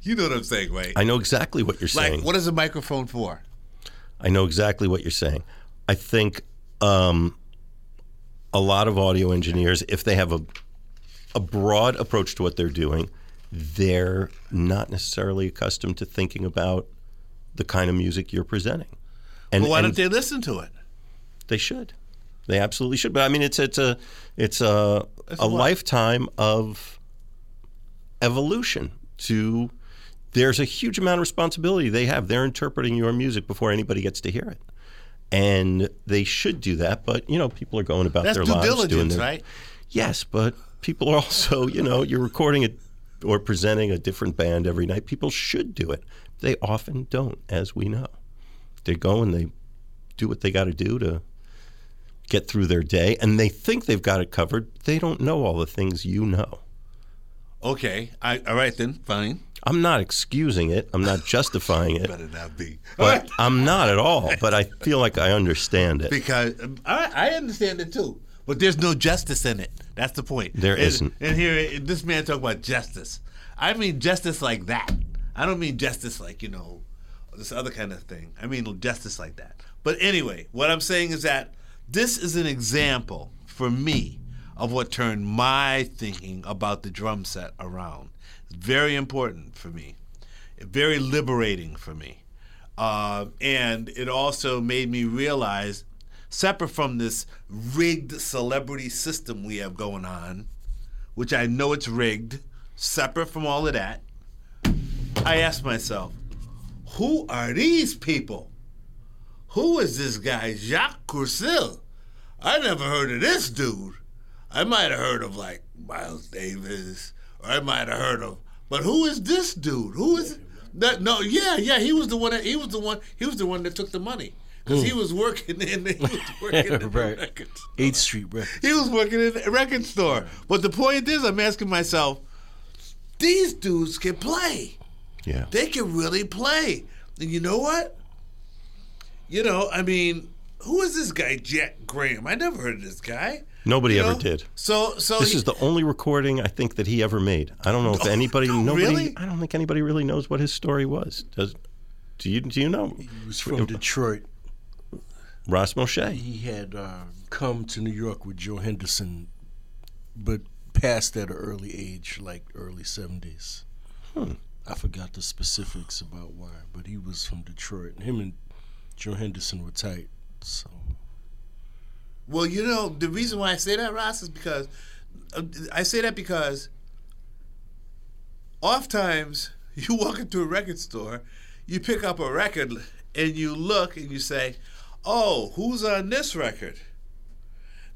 Speaker 2: You know what I'm saying, right?
Speaker 1: I know exactly what you're
Speaker 2: like,
Speaker 1: saying.
Speaker 2: what is a microphone for?
Speaker 1: I know exactly what you're saying. I think um, a lot of audio engineers, if they have a a broad approach to what they're doing, they're not necessarily accustomed to thinking about the kind of music you're presenting. And,
Speaker 2: Well, why
Speaker 1: and
Speaker 2: don't they listen to it?
Speaker 1: they should. They absolutely should. But I mean, it's it's a it's a a
Speaker 2: what?
Speaker 1: lifetime of evolution. To there's a huge amount of responsibility they have. They're interpreting your music before anybody gets to hear it, and they should do that. But you know, people are going about
Speaker 2: That's
Speaker 1: their lives doing their
Speaker 2: right?
Speaker 1: Yes, but people are also, you know, you're recording it or presenting a different band every night. People should do it. They often don't, as we know. They go and they do what they got to do to get through their day, and they think they've got it covered. They don't know all the things you know.
Speaker 2: Okay. I, all right then. Fine.
Speaker 1: I'm not excusing it. I'm not justifying it.
Speaker 2: Better not be.
Speaker 1: But I'm not at all. But I feel like I understand it.
Speaker 2: because um, I, I understand it too, but there's no justice in it. That's the point.
Speaker 1: There isn't.
Speaker 2: And here, this man talk about justice. I mean justice like that. I don't mean justice like you know this other kind of thing. I mean justice like that. But anyway, what I'm saying is that this is an example for me of what turned my thinking about the drum set around. It's very important for me, very liberating for me. Uh, and it also made me realize, separate from this rigged celebrity system we have going on, which I know it's rigged, separate from all of that, I asked myself, who are these people? Who is this guy, Jacques Coursil? I never heard of this dude. I might have heard of like Miles Davis, or I might have heard of, but who is this dude? Who is that? No, yeah, yeah, he was the one. That, he was the one. He was the one that took the money because he was working in. The, he was working in the
Speaker 3: right.
Speaker 2: record.
Speaker 3: Eighth Street Records.
Speaker 2: He was working in a record store. But the point is, I'm asking myself, these dudes can play.
Speaker 1: Yeah.
Speaker 2: They can really play. And you know what? You know, I mean, who is this guy, Jack Graham? I never heard of this guy.
Speaker 1: Nobody
Speaker 2: You
Speaker 1: ever
Speaker 2: know?
Speaker 1: did.
Speaker 2: So, so
Speaker 1: This
Speaker 2: he-
Speaker 1: is the only recording I think that he ever made. I don't know if anybody,
Speaker 2: no,
Speaker 1: nobody,
Speaker 2: really?
Speaker 1: I don't think anybody really knows what his story was. Does do you do you know?
Speaker 3: He was from Detroit.
Speaker 1: Ras Moshe.
Speaker 3: He had uh, come to New York with Joe Henderson, but passed at an early age, like early 70s. Hmm. I forgot the specifics about why, but he was from Detroit. Him and Joe Henderson were tight. So
Speaker 2: Well, you know, the reason why I say that, Ras, is because uh, I say that because oftentimes you walk into a record store, you pick up a record, and you look and you say, "Oh, who's on this record?"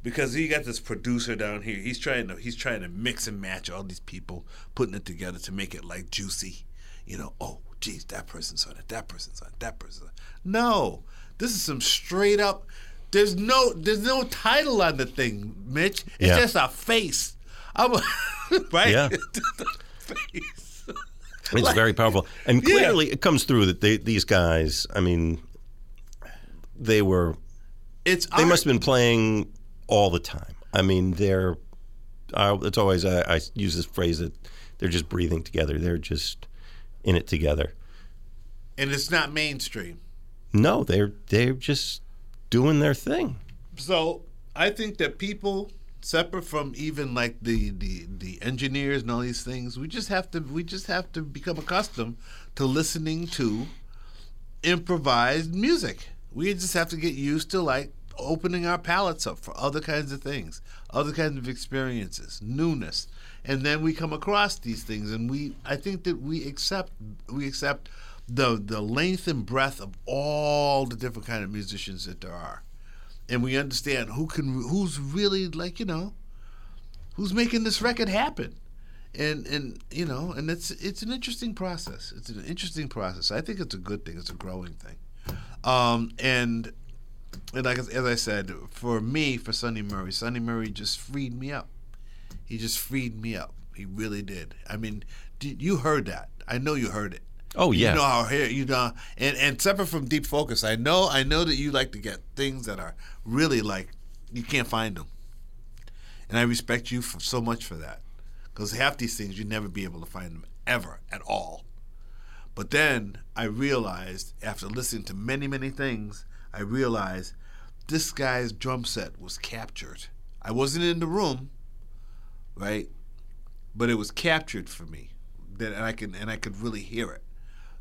Speaker 2: Because you got this producer down here. He's trying to he's trying to mix and match all these people, putting it together to make it like juicy. You know, oh, geez, that person's on it. That person's on it. That person's on it. No, this is some straight up. There's no there's no title on the thing, Mitch. It's
Speaker 1: Yeah.
Speaker 2: just a face. I'm right.
Speaker 1: Yeah.
Speaker 2: Face.
Speaker 1: It's
Speaker 2: Like-
Speaker 1: very powerful, and
Speaker 2: Yeah.
Speaker 1: clearly it comes through that they, these guys. I mean, they were
Speaker 2: It's
Speaker 1: they
Speaker 2: art.
Speaker 1: must have been playing all the time. I mean, they're. Uh, it's always I, I use this phrase that they're just breathing together. They're just in it together.
Speaker 2: and it's not mainstream.
Speaker 1: No, they're they're just doing their thing.
Speaker 2: So I think that people, separate from even like the, the the engineers and all these things, we just have to we just have to become accustomed to listening to improvised music. We just have to get used to like opening our palettes up for other kinds of things, other kinds of experiences, newness, and then we come across these things, and we I think that we accept we accept the the length and breadth of all the different kind of musicians that there are. And we understand who can who's really like you know who's making this record happen. And and you know and it's it's an interesting process. It's an interesting process. I think it's a good thing. It's a growing thing. Um and and like as i said for me for sunny murray sunny murray just freed me up he just freed me up. He really did. I mean did, you heard that. I know you heard it.
Speaker 1: Oh yeah,
Speaker 2: you know how here you know and and separate from deep focus i know i know that you like to get things that are really like you can't find them. And i respect you for so much for that. Because half these things you'd never be able to find them ever at all. But then i realized after listening to many many things i realized this guy's drum set was captured. I wasn't in the room right but it was captured for me that and i can and i could really hear it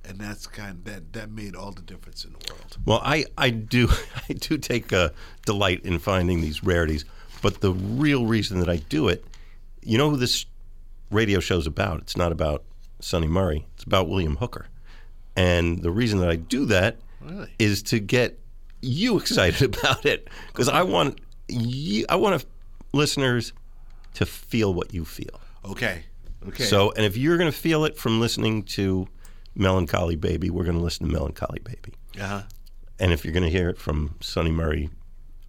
Speaker 2: and that's kind that that made all the difference in the world.
Speaker 1: Well, I, I do I do take a delight in finding these rarities, but the real reason that I do it, you know who this radio show's about? It's not about Sunny Murray. It's about William Hooker. And the reason that I do that is
Speaker 2: Really?
Speaker 1: to get you excited about it because I want you, I want listeners to feel what you feel.
Speaker 2: Okay. Okay.
Speaker 1: So, and if you're going to feel it from listening to Melancholy Baby, we're going to listen to Melancholy Baby.
Speaker 2: uh-huh.
Speaker 1: And if you're going to hear it from Sunny Murray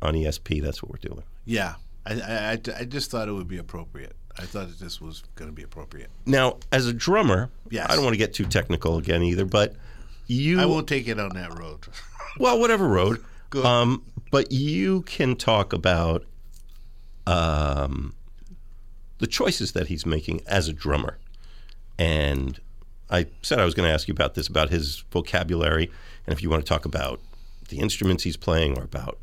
Speaker 1: on ESP, that's what we're doing.
Speaker 2: Yeah. I, I, I- I just thought it would be appropriate. I thought that this was going to be appropriate.
Speaker 1: Now, as a drummer,
Speaker 2: Yes.
Speaker 1: I don't want to get too technical again either, but you
Speaker 2: I won't take it on that road.
Speaker 1: well, whatever road.
Speaker 2: Good.
Speaker 1: Um, but you can talk about um, the choices that he's making as a drummer. And I said I was going to ask you about this, about his vocabulary, and if you want to talk about the instruments he's playing or about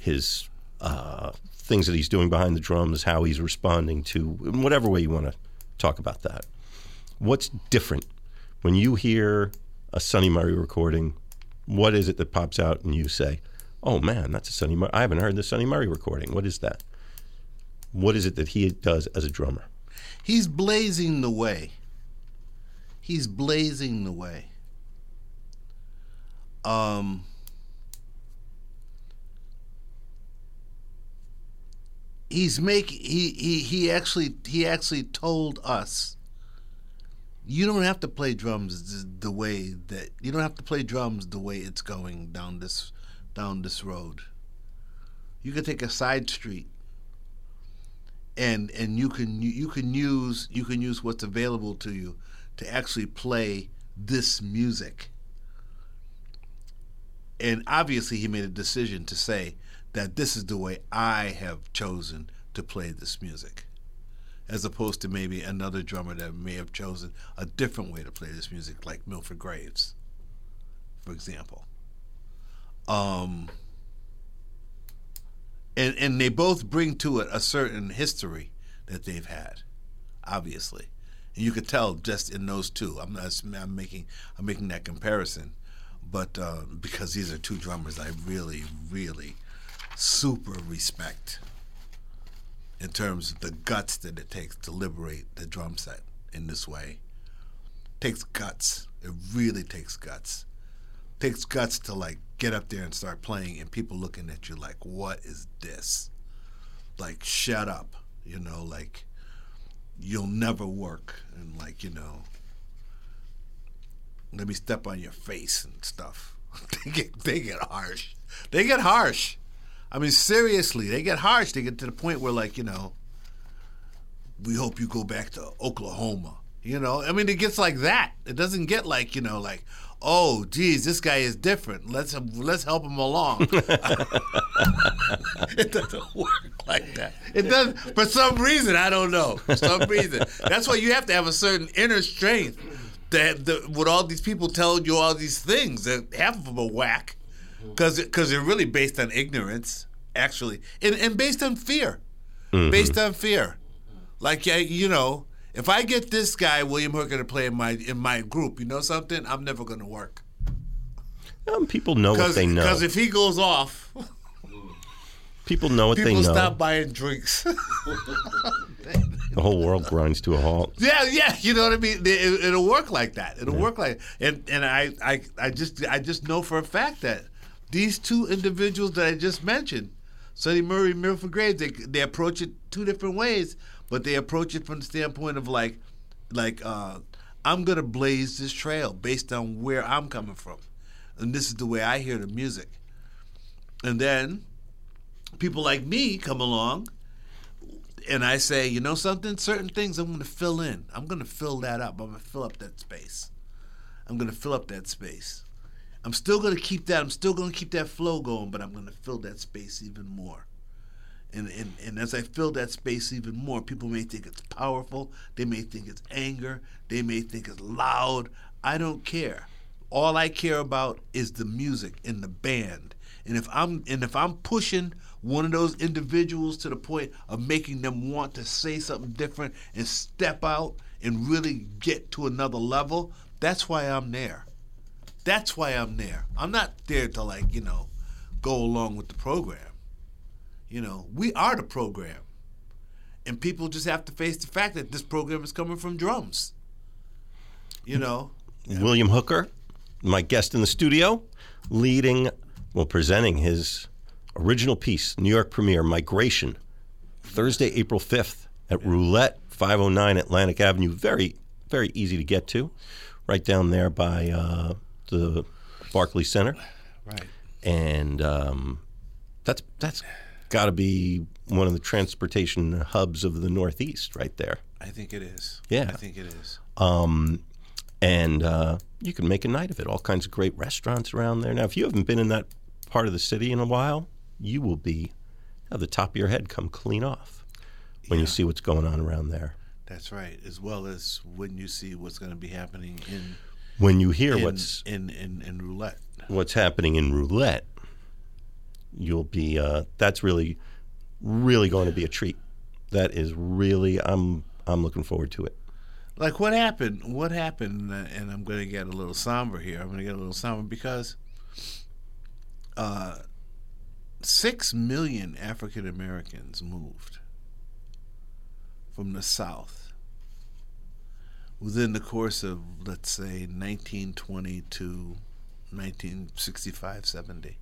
Speaker 1: his uh, things that he's doing behind the drums, how he's responding to, in whatever way you want to talk about that. What's different when you hear a Sunny Murray recording? What is it that pops out and you say, "Oh man, that's a Sunny Murray. I haven't heard the Sunny Murray recording. What is that? What is it that he does as a drummer?"
Speaker 2: He's blazing the way. He's blazing the way. Um, he's making he, he he actually he actually told us you don't have to play drums the way that you don't have to play drums the way it's going down this down this road. You can take a side street and and you can you can use you can use what's available to you to actually play this music. And obviously he made a decision to say that this is the way I have chosen to play this music. As opposed to maybe another drummer that may have chosen a different way to play this music, like Milford Graves, for example. Um, and and they both bring to it a certain history that they've had, obviously, and you could tell just in those two. I'm I'm making I'm making that comparison, but uh, because these are two drummers I really really super respect in terms of the guts that it takes to liberate the drum set in this way. takes guts. It really takes guts. Takes guts to like get up there and start playing and people looking at you like, what is this? Like, shut up. You know, like you'll never work and like, you know, let me step on your face and stuff. they get they get harsh. They get harsh. I mean, seriously, they get harsh. They get to the point where, like, you know, we hope you go back to Oklahoma. You know, I mean, it gets like that. It doesn't get like, you know, like, oh, geez, this guy is different. Let's let's help him along. it doesn't work like that. It does for some reason. I don't know. For some reason, that's why you have to have a certain inner strength. That the, with all these people telling you all these things, that half of them are whack mm-hmm. because because they're really based on ignorance, actually, and and based on fear, mm-hmm. based on fear. Like you know, if I get this guy William Hooker to play in my in my group, you know something, I'm never going to work.
Speaker 1: Um, people know what they know.
Speaker 2: Because if he goes off,
Speaker 1: people know what
Speaker 2: people
Speaker 1: they know.
Speaker 2: People stop buying drinks.
Speaker 1: The whole world grinds to a halt.
Speaker 2: Yeah, yeah, you know what I mean. It, will work like that. It'll work like, and and I, I, I just, I just know for a fact that these two individuals that I just mentioned, Sunny Murray, and Milford Graves, they they approach it two different ways, but they approach it from the standpoint of like, like, uh, I'm gonna blaze this trail based on where I'm coming from, and this is the way I hear the music, and then people like me come along and I say, you know something, certain things I'm to fill in. I'm going to fill that up. I'm going to fill up that space. I'm going to fill up that space. I'm still going to keep that. I'm still going to keep that flow going, but I'm going to fill that space even more. And, and and as I fill that space even more, people may think it's powerful. They may think it's anger. They may think it's loud. I don't care. All I care about is the music and the band. And if I'm and if I'm pushing one of those individuals to the point of making them want to say something different and step out and really get to another level, that's why I'm there. That's why I'm there. I'm not there to like, you know, go along with the program. You know, we are the program. And people just have to face the fact that this program is coming from drums. You know,
Speaker 1: William Hooker, my guest in the studio, leading, well, presenting his original piece, New York premiere, Migration, Thursday, April 5th at Roulette, 509 Atlantic Avenue. Very, very easy to get to, right down there by uh, the Barclay Center.
Speaker 2: right.
Speaker 1: And um, that's that's got to be one of the transportation hubs of the Northeast, right there.
Speaker 2: I think it is.
Speaker 1: Yeah.
Speaker 2: I think it is.
Speaker 1: Um, and uh, you can make a night of it. All kinds of great restaurants around there. Now, if you haven't been in that part of the city in a while, you will be have the top of your head come clean off when you see what's going on around there.
Speaker 2: That's right. As well as when you see what's going to be happening in
Speaker 1: When you hear
Speaker 2: in,
Speaker 1: what's
Speaker 2: in, in in roulette.
Speaker 1: what's happening in roulette, you'll be uh, that's really really going to be a treat. That is really I'm I'm looking forward to it.
Speaker 2: Like what happened? What happened? uh, And I'm going to get a little somber here. I'm going to get a little somber because uh, six million African Americans moved from the South within the course of, let's say, 1920 to 1965 70.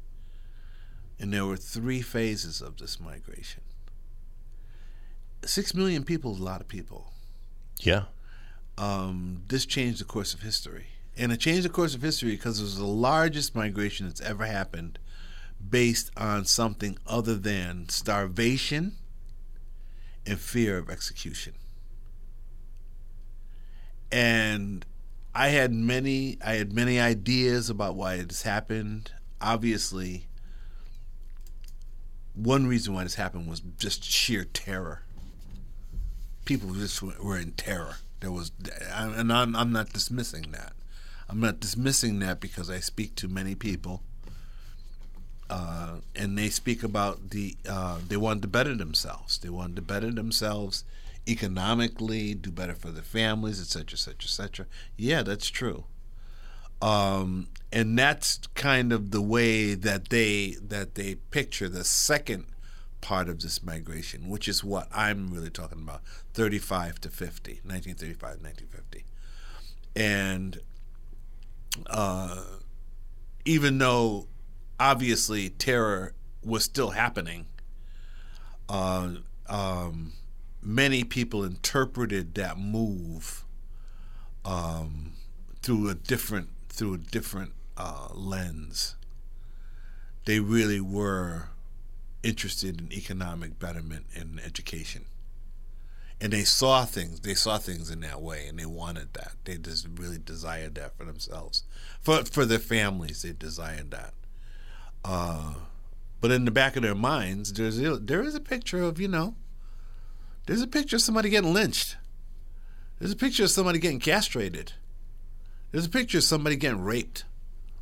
Speaker 2: And there were three phases of this migration. Six million people is a lot of people
Speaker 1: Yeah.
Speaker 2: um, this changed the course of history. And it changed the course of history because it was the largest migration that's ever happened based on something other than starvation and fear of execution. And I had many I had many ideas about why it has happened. Obviously, one reason why this happened was just sheer terror people just were in terror. There was, and I'm, I'm not dismissing that. I'm not dismissing that because I speak to many people, uh, and they speak about the uh, they wanted to better themselves. They wanted to better themselves economically, do better for their families, etc., etc., etc. Yeah, that's true. Um, and that's kind of the way that they that they picture the second part of this migration, which is what I'm really talking about 35 to 50, 1935, 1950. And uh, even though obviously terror was still happening, uh, um, many people interpreted that move um, through a different through a different uh, lens. They really were interested in economic betterment and education. And they saw things, they saw things in that way and they wanted that. They just really desired that for themselves. For for their families, they desired that. Uh, but in the back of their minds, there's there is a picture of, you know, there's a picture of somebody getting lynched. There's a picture of somebody getting castrated. There's a picture of somebody getting raped.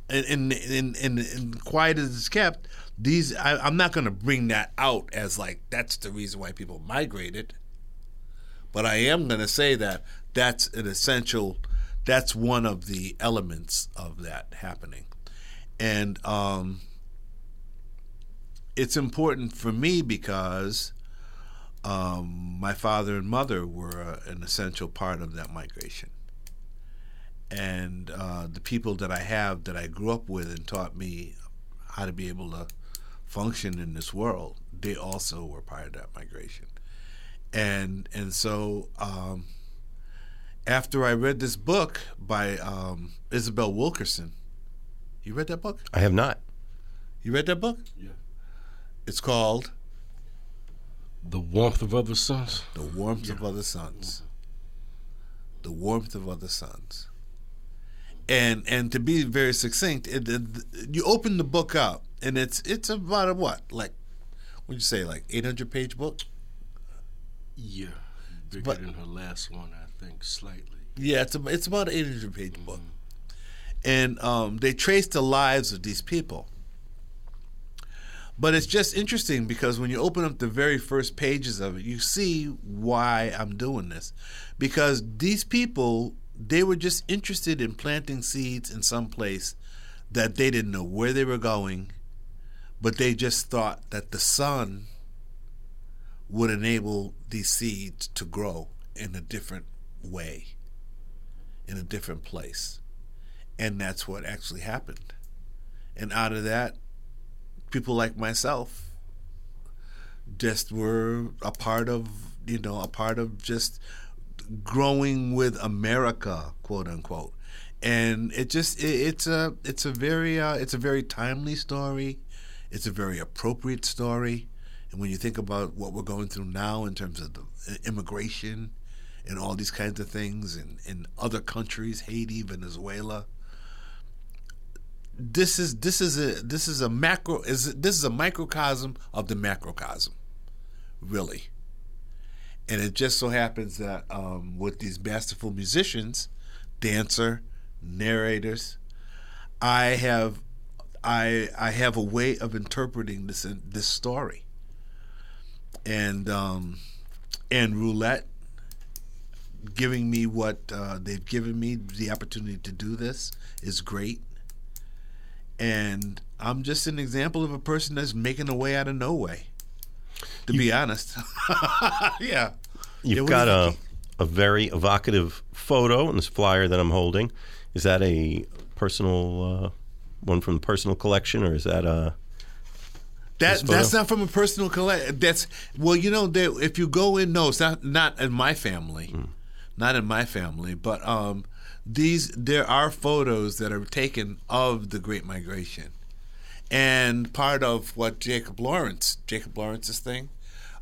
Speaker 2: And and and, and, quiet as it's kept, these I, I'm not going to bring that out as like that's the reason why people migrated. But I am going to say that that's an essential. That's one of the elements of that happening, and um, it's important for me because um, my father and mother were uh, an essential part of that migration and uh, the people that I have that I grew up with and taught me how to be able to function in this world, they also were part of that migration. And and so um, after I read this book by um, Isabel Wilkerson, you read that book?
Speaker 1: I have not.
Speaker 2: You read that book?
Speaker 3: Yeah.
Speaker 2: It's called
Speaker 3: The warmth of other suns.
Speaker 2: The Warmth of Other Suns. The Warmth of Other Suns. And and to be very succinct, it, it, you open the book up, and it's it's about a what like, what'd you say like eight hundred page book?
Speaker 3: Yeah. Bigger
Speaker 2: But-
Speaker 3: than her last one, I think, slightly.
Speaker 2: Yeah, it's a, it's about an eight hundred page book, and um, they trace the lives of these people. But it's just interesting because when you open up the very first pages of it, you see why I'm doing this, because these people they were just interested in planting seeds in some place that they didn't know where they were going, but they just thought that the sun would enable these seeds to grow in a different way, in a different place. And that's what actually happened. And out of that, people like myself just were a part of, you know, a part of just growing with America, quote unquote. And it just it, it's a it's a very uh, it's a very timely story. It's a very appropriate story. And when you think about what we're going through now in terms of uh, immigration and all these kinds of things in, in other countries, Haiti, Venezuela, this is this is a this is a macro is this is a microcosm of the macrocosm, really. And it just so happens that um, with these masterful musicians, dancer, narrators, I have I I have a way of interpreting this this story. And um, and roulette giving me what uh, they've given me the opportunity to do this is great. And I'm just an example of a person that's making a way out of no way. To you, be honest, yeah.
Speaker 1: You've
Speaker 2: yeah,
Speaker 1: got a a very evocative photo in this flyer that I'm holding. Is that a personal uh, one from the personal collection, or is that a
Speaker 2: that that's not from a personal collection. That's well, you know, that if you go in, no, it's not not in my family, mm. not in my family, but um, these there are photos that are taken of the Great Migration, and part of what Jacob Lawrence, Jacob Lawrence's thing,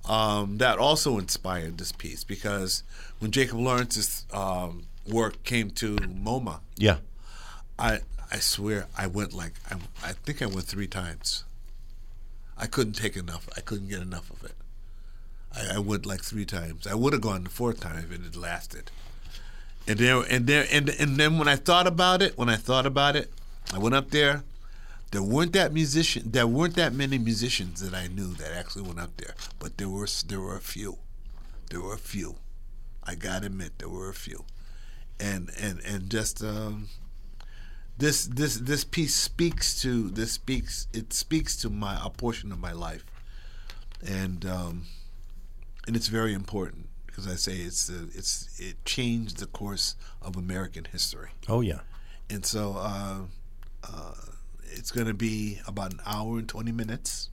Speaker 2: um, that also inspired this piece because when Jacob Lawrence's um, work came to MoMA,
Speaker 1: yeah,
Speaker 2: I I swear I went like I, I think I went three times. I couldn't take enough. I couldn't get enough of it. I, I went like three times. I would have gone the fourth time if it had lasted. And there, and there, and and then when I thought about it, when I thought about it, I went up there. There weren't that musician. There weren't that many musicians that I knew that actually went up there, but there were there were a few. There were a few. I gotta admit, there were a few, and and and just um, this this this piece speaks to this speaks it speaks to my a portion of my life, and um, and it's very important because I say it's uh, it's it changed the course of American history.
Speaker 1: Oh yeah,
Speaker 2: and so uh, uh, it's going to be about an hour and twenty minutes.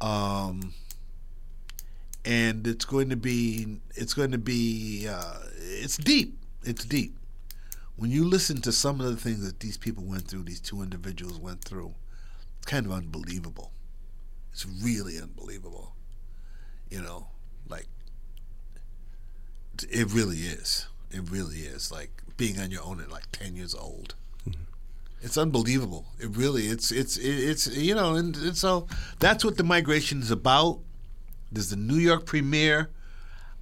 Speaker 2: Um, and it's going to be it's going to be uh, it's deep. It's deep when you listen to some of the things that these people went through, these two individuals went through, it's kind of unbelievable. It's really unbelievable. You know, like it really is. It really is like being on your own at like ten years old. It's unbelievable. It really. It's it's it's you know, and, and so that's what the migration is about. There's the New York premiere.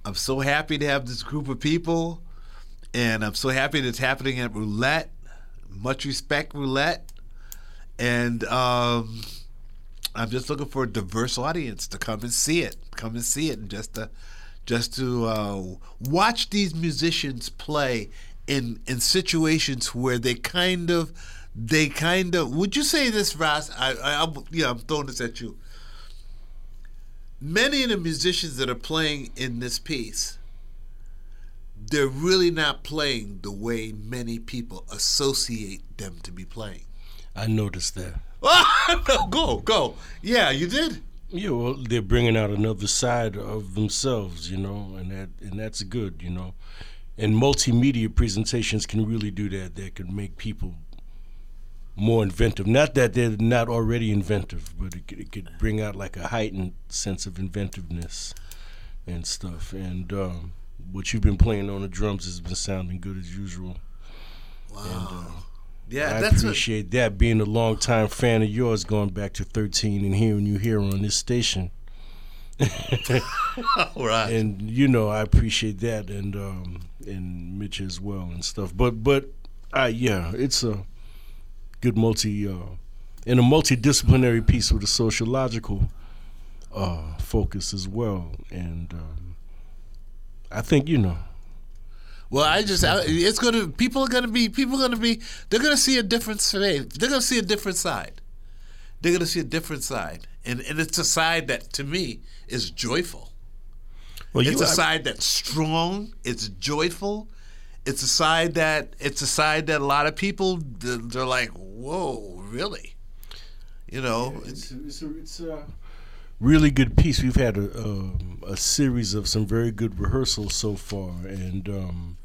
Speaker 2: I'm so happy to have this group of people and I'm so happy that it's happening at Roulette. Much respect, Roulette. And um, I'm just looking for a diverse audience to come and see it. Come and see it, and just to just to uh, watch these musicians play in in situations where they kind of they kind of would you say this, Ras? I, I, I yeah, I'm throwing this at you. Many of the musicians that are playing in this piece they're really not playing the way many people associate them to be playing.
Speaker 3: I noticed that.
Speaker 2: go, go. Yeah, you did.
Speaker 3: Yeah, well, they're bringing out another side of themselves, you know, and that and that's good, you know. And multimedia presentations can really do that. That can make people more inventive. Not that they're not already inventive, but it, it could bring out like a heightened sense of inventiveness and stuff. And um, what you've been playing on the drums has been sounding good as usual.
Speaker 2: Wow. And, uh, yeah,
Speaker 3: I appreciate that. Being a longtime fan of yours, going back to thirteen, and hearing you here on this station.
Speaker 2: right.
Speaker 3: And you know, I appreciate that, and um, and Mitch as well, and stuff. But but, uh, yeah, it's a good multi uh, and a multidisciplinary piece with a sociological uh, focus as well, and. Um, I think you know.
Speaker 2: Well, I just I, it's gonna people are gonna be people are gonna be they're gonna see a different side. They're gonna see a different side. They're gonna see a different side, and and it's a side that to me is joyful. Well, it's you, a I, side that's strong. It's joyful. It's a side that it's a side that a lot of people they're like, whoa, really? You know,
Speaker 3: yeah, it's, it's, it's, it's uh, really good piece. We've had a, um, a series of some very good rehearsals so far, and um,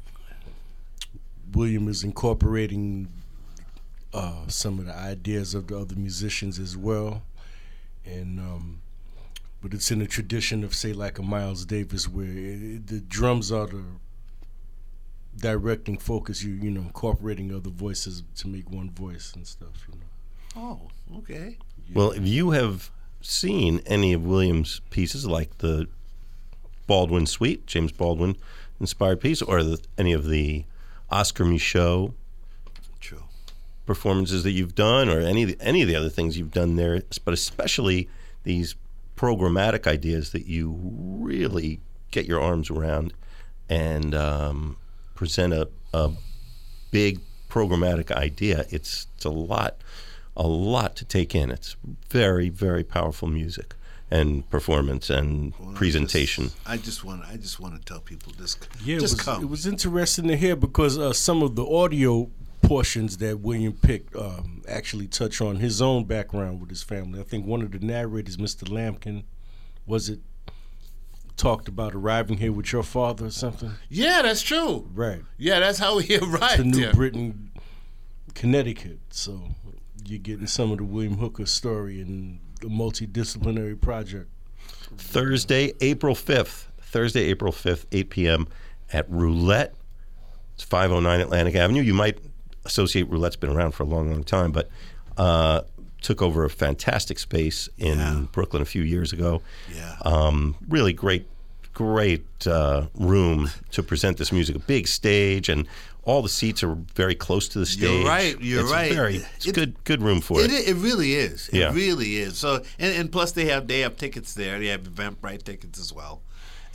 Speaker 3: William is incorporating uh, some of the ideas of the other musicians as well. And um, but it's in the tradition of say like a Miles Davis where it, the drums are the directing focus. You you know incorporating other voices to make one voice and stuff. You know.
Speaker 2: Oh, okay.
Speaker 1: Well, if you have seen any of Williams' pieces, like the Baldwin Suite, James Baldwin inspired piece, or the, any of the Oscar Micheaux
Speaker 2: True.
Speaker 1: performances that you've done, or any of the, any of the other things you've done there, but especially these programmatic ideas that you really get your arms around and um, present a, a big programmatic idea. It's it's a lot, a lot to take in. It's very very powerful music and performance and
Speaker 2: Well, I
Speaker 1: presentation.
Speaker 2: just- I just want. I just want to tell people this.
Speaker 3: Yeah, it was,
Speaker 2: come.
Speaker 3: it was interesting to hear because uh, some of the audio portions that William picked um, actually touch on his own background with his family. I think one of the narrators, Mr. Lampkin, was it talked about arriving here with your father or something?
Speaker 2: yeah, that's true.
Speaker 3: Right.
Speaker 2: Yeah, that's how he arrived.
Speaker 3: To New
Speaker 2: there.
Speaker 3: Britain, Connecticut. So you're getting some of the William Hooker story and the multidisciplinary project.
Speaker 1: Thursday, April 5th. Thursday, April 5th, 8 p.m. at Roulette. It's 509 Atlantic Avenue. You might associate Roulette's been around for a long, long time, but uh, took over a fantastic space in
Speaker 2: Yeah.
Speaker 1: Brooklyn a few years ago.
Speaker 2: Yeah.
Speaker 1: Um, really great, great uh, room to present this music. A big stage, and all the seats are very close to the stage.
Speaker 2: You're right, you're
Speaker 1: it's
Speaker 2: right.
Speaker 1: Very, it's
Speaker 2: It-
Speaker 1: good, good room for
Speaker 2: It,
Speaker 1: it.
Speaker 2: it really is. It
Speaker 1: Yeah.
Speaker 2: really is. So and, and plus they have they have tickets there. They have Eventbrite tickets as well.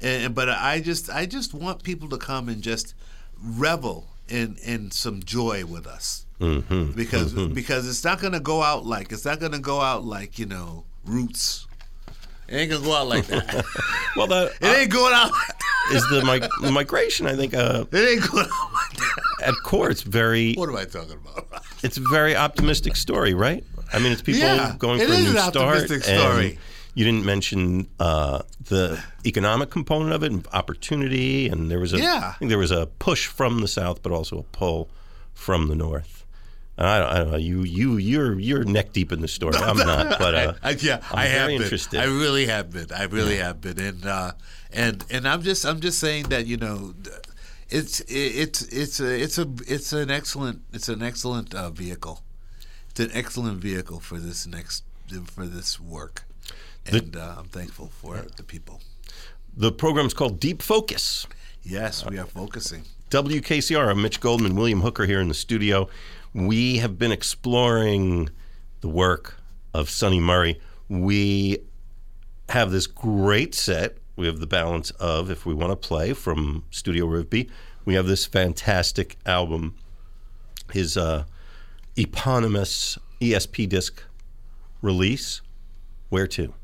Speaker 2: And, and- but I just I just want people to come and just revel in in some joy with us.
Speaker 1: Mm-hmm.
Speaker 2: Because because it's not going to go out like it's not going to go out like, you know, Roots. It ain't going to go out like that.
Speaker 1: Well, the,
Speaker 2: it ain't going out like that.
Speaker 1: is the, mig- migration. I think uh,
Speaker 2: It ain't going out like that.
Speaker 1: at core, it's very
Speaker 2: What am I talking about?
Speaker 1: it's a very optimistic story, right? I mean, it's people
Speaker 2: Yeah,
Speaker 1: going
Speaker 2: it
Speaker 1: for a new start.
Speaker 2: optimistic
Speaker 1: and
Speaker 2: story.
Speaker 1: You didn't mention uh, the economic component of it, and opportunity, and there was a
Speaker 2: Yeah.
Speaker 1: I think there was a push from the south, but also a pull from the north. And I don't, I don't know. You you you're you're neck deep in the story. I'm not, but uh,
Speaker 2: I, yeah,
Speaker 1: I'm
Speaker 2: I have been.
Speaker 1: interested.
Speaker 2: I really have been. I really have been, and uh, and and I'm just I'm just saying that you know, it's it's it's a it's a it's an excellent it's an excellent uh, vehicle. It's an excellent vehicle for this next for this work, and uh, I'm thankful for the people.
Speaker 1: the program's called Deep Focus.
Speaker 2: Yes, we are focusing.
Speaker 1: WKCR. I'm Mitch Goldman, William Hooker here in the studio. We have been exploring the work of Sunny Murray. We have this great set. We have the balance of, if we want to play, from Studio Rivbea. We have this fantastic album, his uh, eponymous ESP disc release. Where to?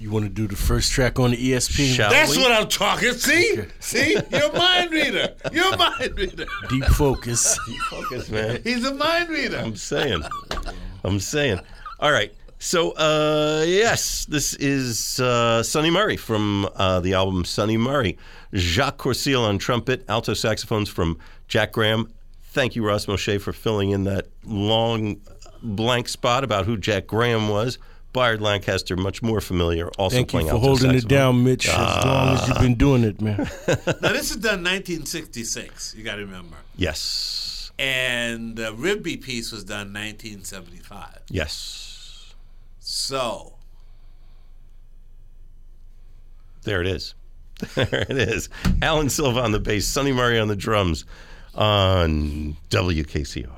Speaker 3: You want to do the first track on the ESP?
Speaker 1: Shall
Speaker 2: That's
Speaker 1: we?
Speaker 2: what I'm talking. See,
Speaker 3: Okay.
Speaker 2: see, you're a mind reader. You're a mind reader.
Speaker 3: Deep focus.
Speaker 1: Focus, man.
Speaker 2: He's a mind reader.
Speaker 1: I'm saying. I'm saying. All right. So, uh, yes, this is uh, Sunny Murray from uh, the album Sunny Murray. Jacques Coursil on trumpet, alto saxophones from Jack Graham. Thank you, Ras Moshe, for filling in that long blank spot about who Jack Graham was. Byard Lancaster, much more familiar, also
Speaker 3: Thank you
Speaker 1: playing
Speaker 3: for
Speaker 1: alto
Speaker 3: holding it down, Mitch, as ah. long as you've been doing it, man.
Speaker 2: Now this is done 1966. You got to remember.
Speaker 1: Yes.
Speaker 2: And the Rivbea piece was done 1975.
Speaker 1: Yes.
Speaker 2: So
Speaker 1: There it is. There it is. Alan Silva on the bass, Sunny Murray on the drums on WKCR.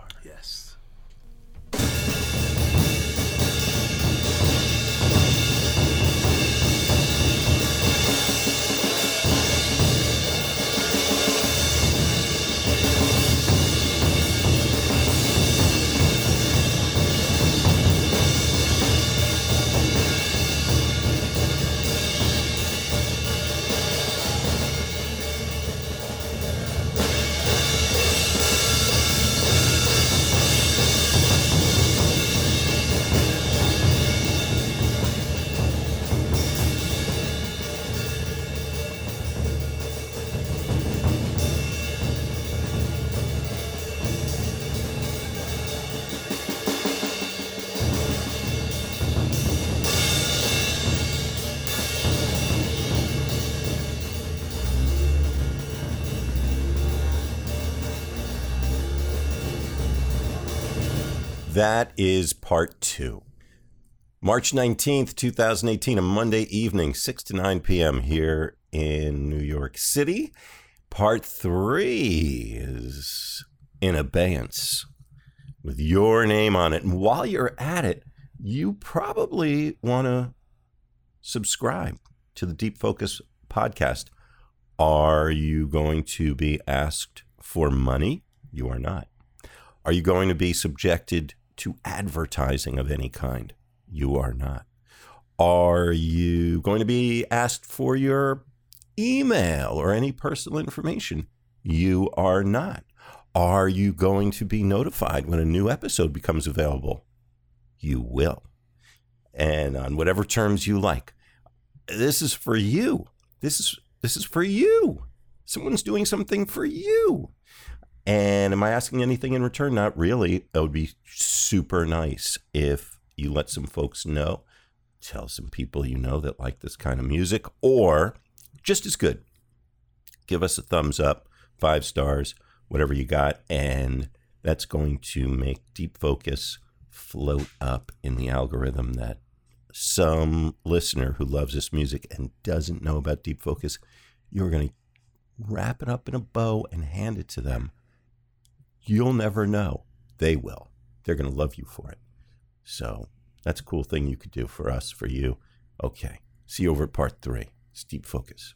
Speaker 1: That is part two. March 19th, 2018, a Monday evening, 6 to 9 p.m. here in New York City. Part three is in abeyance with your name on it. And while you're at it, you probably want to subscribe to the Deep Focus podcast. Are you going to be asked for money? You are not. Are you going to be subjected to advertising of any kind? You are not. Are you going to be asked for your email or any personal information? You are not. Are you going to be notified when a new episode becomes available? You will. And on whatever terms you like. This is for you. This is this is for you. Someone's doing something for you. And am I asking anything in return? Not really. It would be super nice if you let some folks know, tell some people you know that like this kind of music, or just as good, give us a thumbs up, five stars, whatever you got. And that's going to make Deep Focus float up in the algorithm that some listener who loves this music and doesn't know about Deep Focus, you're going to wrap it up in a bow and hand it to them. You'll never know. They will. They're going to love you for it. So that's a cool thing you could do for us, for you. Okay. See you over at part three. It's Deep Focus.